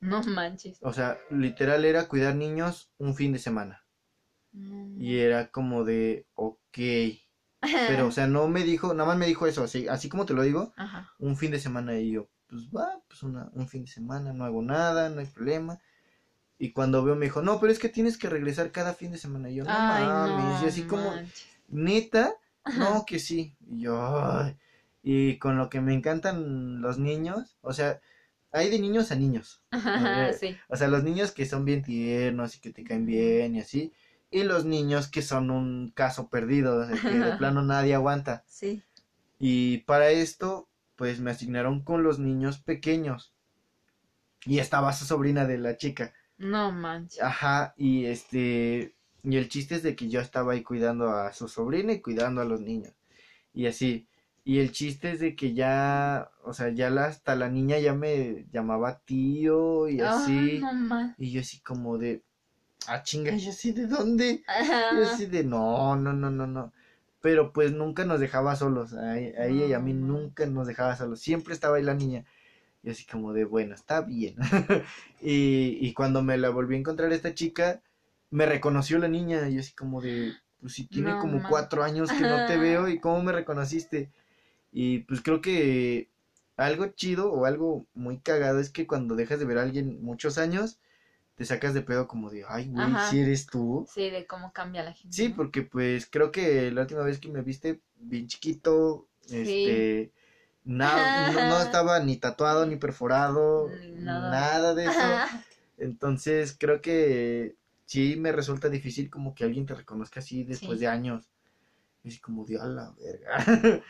No manches. O sea, literal era cuidar niños un fin de semana. Y era como de, ok. Pero, o sea, no me dijo, nada más me dijo eso, así, así como te lo digo, Ajá. un fin de semana y yo, pues va, pues una, un fin de semana, no hago nada, no hay problema. Y cuando veo me dijo, no, pero es que tienes que regresar cada fin de semana. Y yo, no Ay, mames, no y así como, manches. neta, no, que sí. Y yo, ay. Y con lo que me encantan los niños, o sea, hay de niños a niños. Ajá, sí. O sea, los niños que son bien tiernos y que te caen bien y así. Y los niños que son un caso perdido, o sea, que de plano nadie aguanta. Sí. Y para esto, pues me asignaron con los niños pequeños. Y estaba su sobrina de la chica. No manches. Ajá, y este, y el chiste es de que yo estaba ahí cuidando a su sobrina y cuidando a los niños. Y así. Y el chiste es de que ya, o sea, ya la, hasta la niña ya me llamaba tío y así. No manches. Y yo así como de, ah, chinga, y yo así, ¿de dónde? Yo así de, no, no, no, no, no. Pero pues nunca nos dejaba solos. A, a ella y a mí nunca nos dejaba solos. Siempre estaba ahí la niña. Y así como de, bueno, está bien. y, y cuando me la volví a encontrar esta chica, me reconoció la niña. Y así como de, pues si tiene No como cuatro años que no te veo y cómo me reconociste. Y pues creo que algo chido o algo muy cagado es que cuando dejas de ver a alguien muchos años, te sacas de pedo como de, ay, güey, si eres tú. Sí, de cómo cambia la gente. Sí, ¿no? porque pues creo que la última vez que me viste bien chiquito, este, no, no estaba ni tatuado ni perforado, nada. nada de eso. Ajá. Entonces creo que sí me resulta difícil como que alguien te reconozca así después Sí. de años. Es como de a la verga.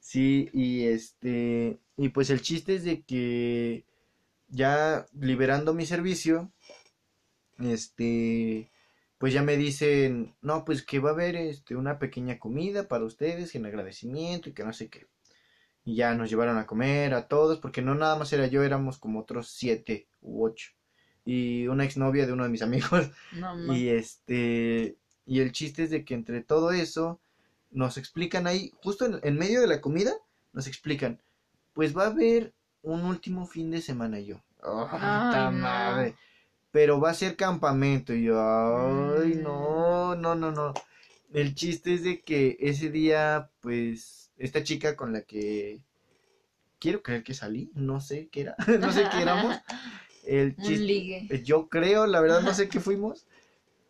sí, y este, y pues el chiste es de que ya liberando mi servicio, este, pues ya me dicen, no, pues que va a haber este una pequeña comida para ustedes en agradecimiento y que no sé qué. Y ya nos llevaron a comer a todos, porque no nada más era yo, éramos como otros siete u ocho. Y una exnovia de uno de mis amigos. No. Y este, y el chiste es de que entre todo eso, nos explican ahí, justo en, en medio de la comida, nos explican, pues va a haber un último fin de semana y yo. ¡Oh, Ay, ta no. madre! Pero va a ser campamento y yo, ay, Mm. no, no, no, no. El chiste es de que ese día, pues, esta chica con la que quiero creer que salí, no sé qué era, no sé qué éramos. El Un chiste, ligue. eh, Yo creo, la verdad no sé qué fuimos.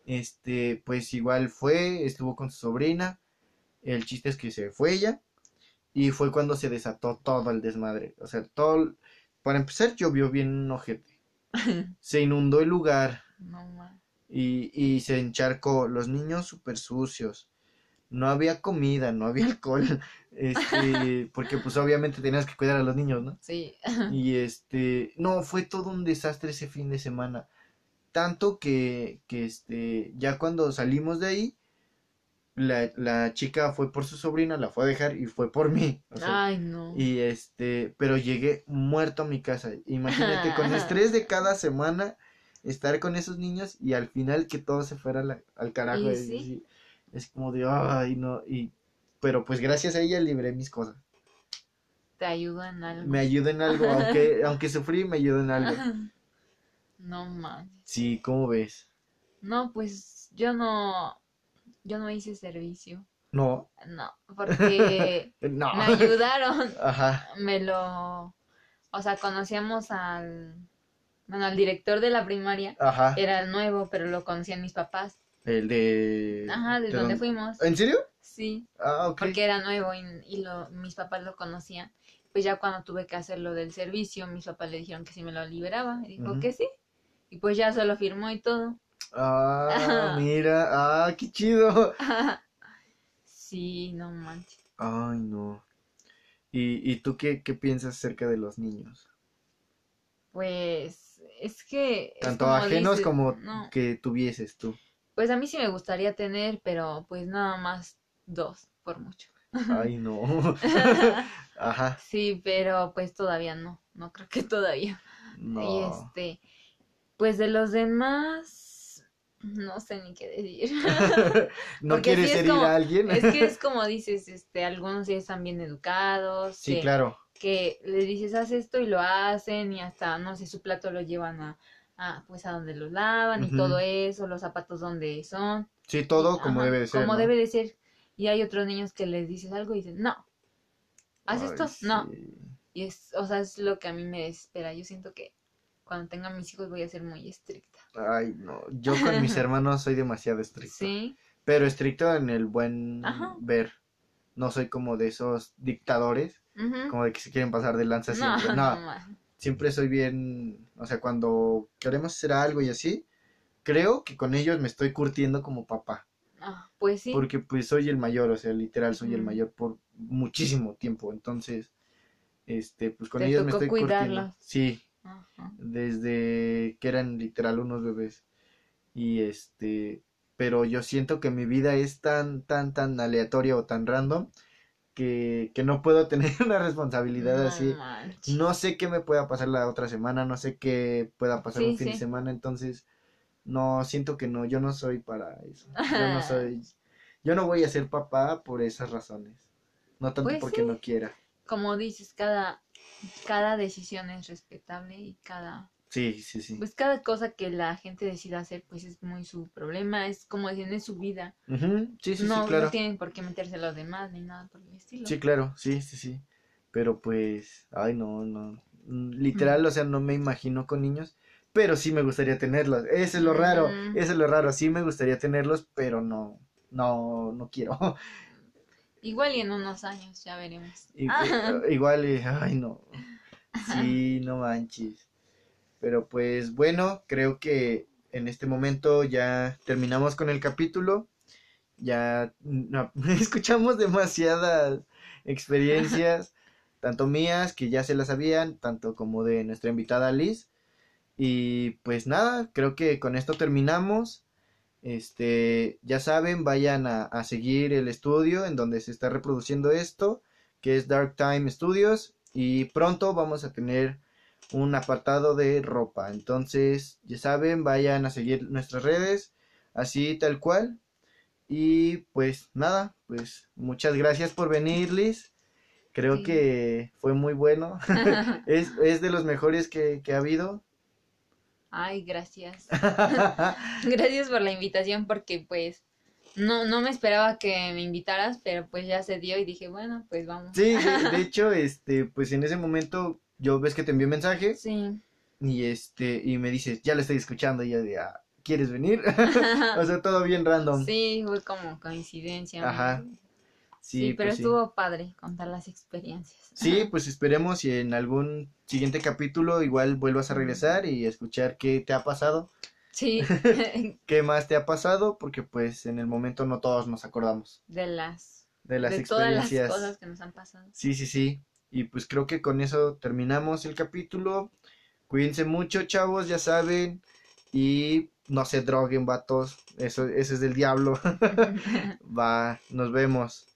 Este, pues igual fue, estuvo con su sobrina. El chiste es que se fue ella. Y fue cuando se desató todo el desmadre. O sea, todo. Para empezar, llovió bien ojete. Se inundó el lugar. No. Y, y se encharcó. Los niños súper sucios. No había comida, no había alcohol. Este, porque pues obviamente tenías que cuidar a los niños, ¿no? Sí. Y este, no, fue todo un desastre ese fin de semana. Tanto que, que este, ya cuando salimos de ahí, la, la chica fue por su sobrina, la fue a dejar y fue por mí. o sea, Ay, no. y este, pero llegué muerto a mi casa. Imagínate, con el estrés de cada semana, estar con esos niños y al final que todo se fuera la- al carajo. Y sí. Es como de, ay, no, y, pero pues gracias a ella libré mis cosas. Te ayuda en algo. Me ayuda en algo, aunque, aunque sufrí, me ayuda en algo. No manches. Sí, ¿cómo ves? No, pues yo no. Yo no hice servicio. No, No, porque no. me ayudaron. Ajá, Me lo. O sea, conocíamos al. Bueno, al director de la primaria. ajá. Era nuevo, pero lo conocían mis papás. El de... Ajá, de ¿de donde dónde? fuimos. ¿En serio? Sí, Ah, ok. porque era nuevo y, y lo, mis papás lo conocían. Pues ya cuando tuve que hacer lo del servicio, mis papás le dijeron que si me lo liberaba. Y dijo que sí. Y pues ya solo firmó y todo. Ah, mira, ah, qué chido. sí, no manches. Ay, no. ¿Y, y tú qué, qué piensas acerca de los niños? Pues es que... es Tanto como ajenos dices, como no, que tuvieses tú. Pues a mí sí me gustaría tener, pero pues nada más dos, por mucho. Ay, no. Ajá, sí, pero pues todavía no. No creo que todavía. Y no. este, pues de los demás, no sé ni qué decir. ¿No porque quieres sí es herir como- a alguien? es que es como dices, este, algunos sí están bien educados, Sí, que, claro. que le dices haz esto y lo hacen y hasta, no sé, su plato lo llevan a, a pues a donde lo lavan y todo eso, los zapatos donde son. Sí, todo Y- como ajá, debe de ser. Como ¿no? debe de ser. Y hay otros niños que les dices algo y dicen, no. ¿Haz Ay, esto? No. Y es, o sea, es lo que a mí me desespera. Yo siento que cuando tenga mis hijos voy a ser muy estricta. Ay, no. Yo con mis hermanos soy demasiado estricto. Sí. Pero estricto en el buen Ajá. ver. No soy como de esos dictadores, Ujú. como de que se quieren pasar de lanza No, siempre. no, No. Siempre soy bien, o sea, cuando queremos hacer algo y así, creo que con ellos me estoy curtiendo como papá, Ah, pues sí. porque pues soy el mayor, o sea, literal soy el mayor por muchísimo tiempo, entonces, este, pues con Te ellos me estoy curtiendo. Sí, Ajá. desde que eran literal unos bebés. Y este, pero yo siento que mi vida es tan, tan, tan aleatoria o tan random que, que no puedo tener una responsabilidad No así. manches. No sé qué me pueda pasar la otra semana, no sé qué pueda pasar Sí, un fin de semana, entonces no, siento que no, yo no soy para eso. Yo no soy, yo no voy a ser papá por esas razones. No tanto Pues porque sí. no quiera. Como dices, cada, cada decisión es respetable y cada, Sí, sí, sí. pues cada cosa que la gente decida hacer, pues es muy su problema. Es como decir, es su vida. Sí, sí, no, sí, claro. no tienen por qué meterse los demás ni nada por el estilo. Sí, claro, sí, sí, sí. Pero pues, ay, no, no. Mm, Literal, o sea, no me imagino con niños, pero sí me gustaría tenerlos. Eso es lo raro, Ujú. eso es lo raro. Sí me gustaría tenerlos, pero no, no, no quiero. Igual y en unos años, ya veremos. Y- Ah. eh, igual, y, ay, no. Sí, no manches. Pero pues bueno, creo que en este momento ya terminamos con el capítulo. Ya no, escuchamos demasiadas experiencias, tanto mías, que ya se las sabían, tanto como de nuestra invitada Liz. Y pues nada, creo que con esto terminamos. Este, ya saben, vayan a, a seguir el estudio en donde se está reproduciendo esto, que es Dark Time Studios. Y pronto vamos a tener un apartado de ropa. Entonces, ya saben, vayan a seguir nuestras redes, así tal cual. Y pues nada, pues muchas gracias por venir, Liz. Creo Sí. que fue muy bueno. es, es de los mejores que, que ha habido. Ay, gracias. Gracias por la invitación porque pues no, no me esperaba que me invitaras, pero pues ya se dio y dije, bueno, pues vamos. Sí, de, de hecho, este, pues en ese momento yo ves que te envié mensaje Sí. y este, y me dices, ya lo estoy escuchando y yo de, ah, ¿quieres venir? o sea, todo bien random. Sí, fue como coincidencia. Ajá. Sí, pero pues sí. estuvo padre contar las experiencias. Sí, pues esperemos y en algún siguiente capítulo igual vuelvas a regresar y escuchar qué te ha pasado, Sí, qué más te ha pasado, porque pues en el momento no todos nos acordamos de las de las de todas las experiencias. cosas que nos han pasado. Sí, sí, sí. Y pues creo que con eso terminamos el capítulo. Cuídense mucho, chavos, ya saben. Y no se droguen, vatos. Eso, eso es del diablo. Va, nos vemos.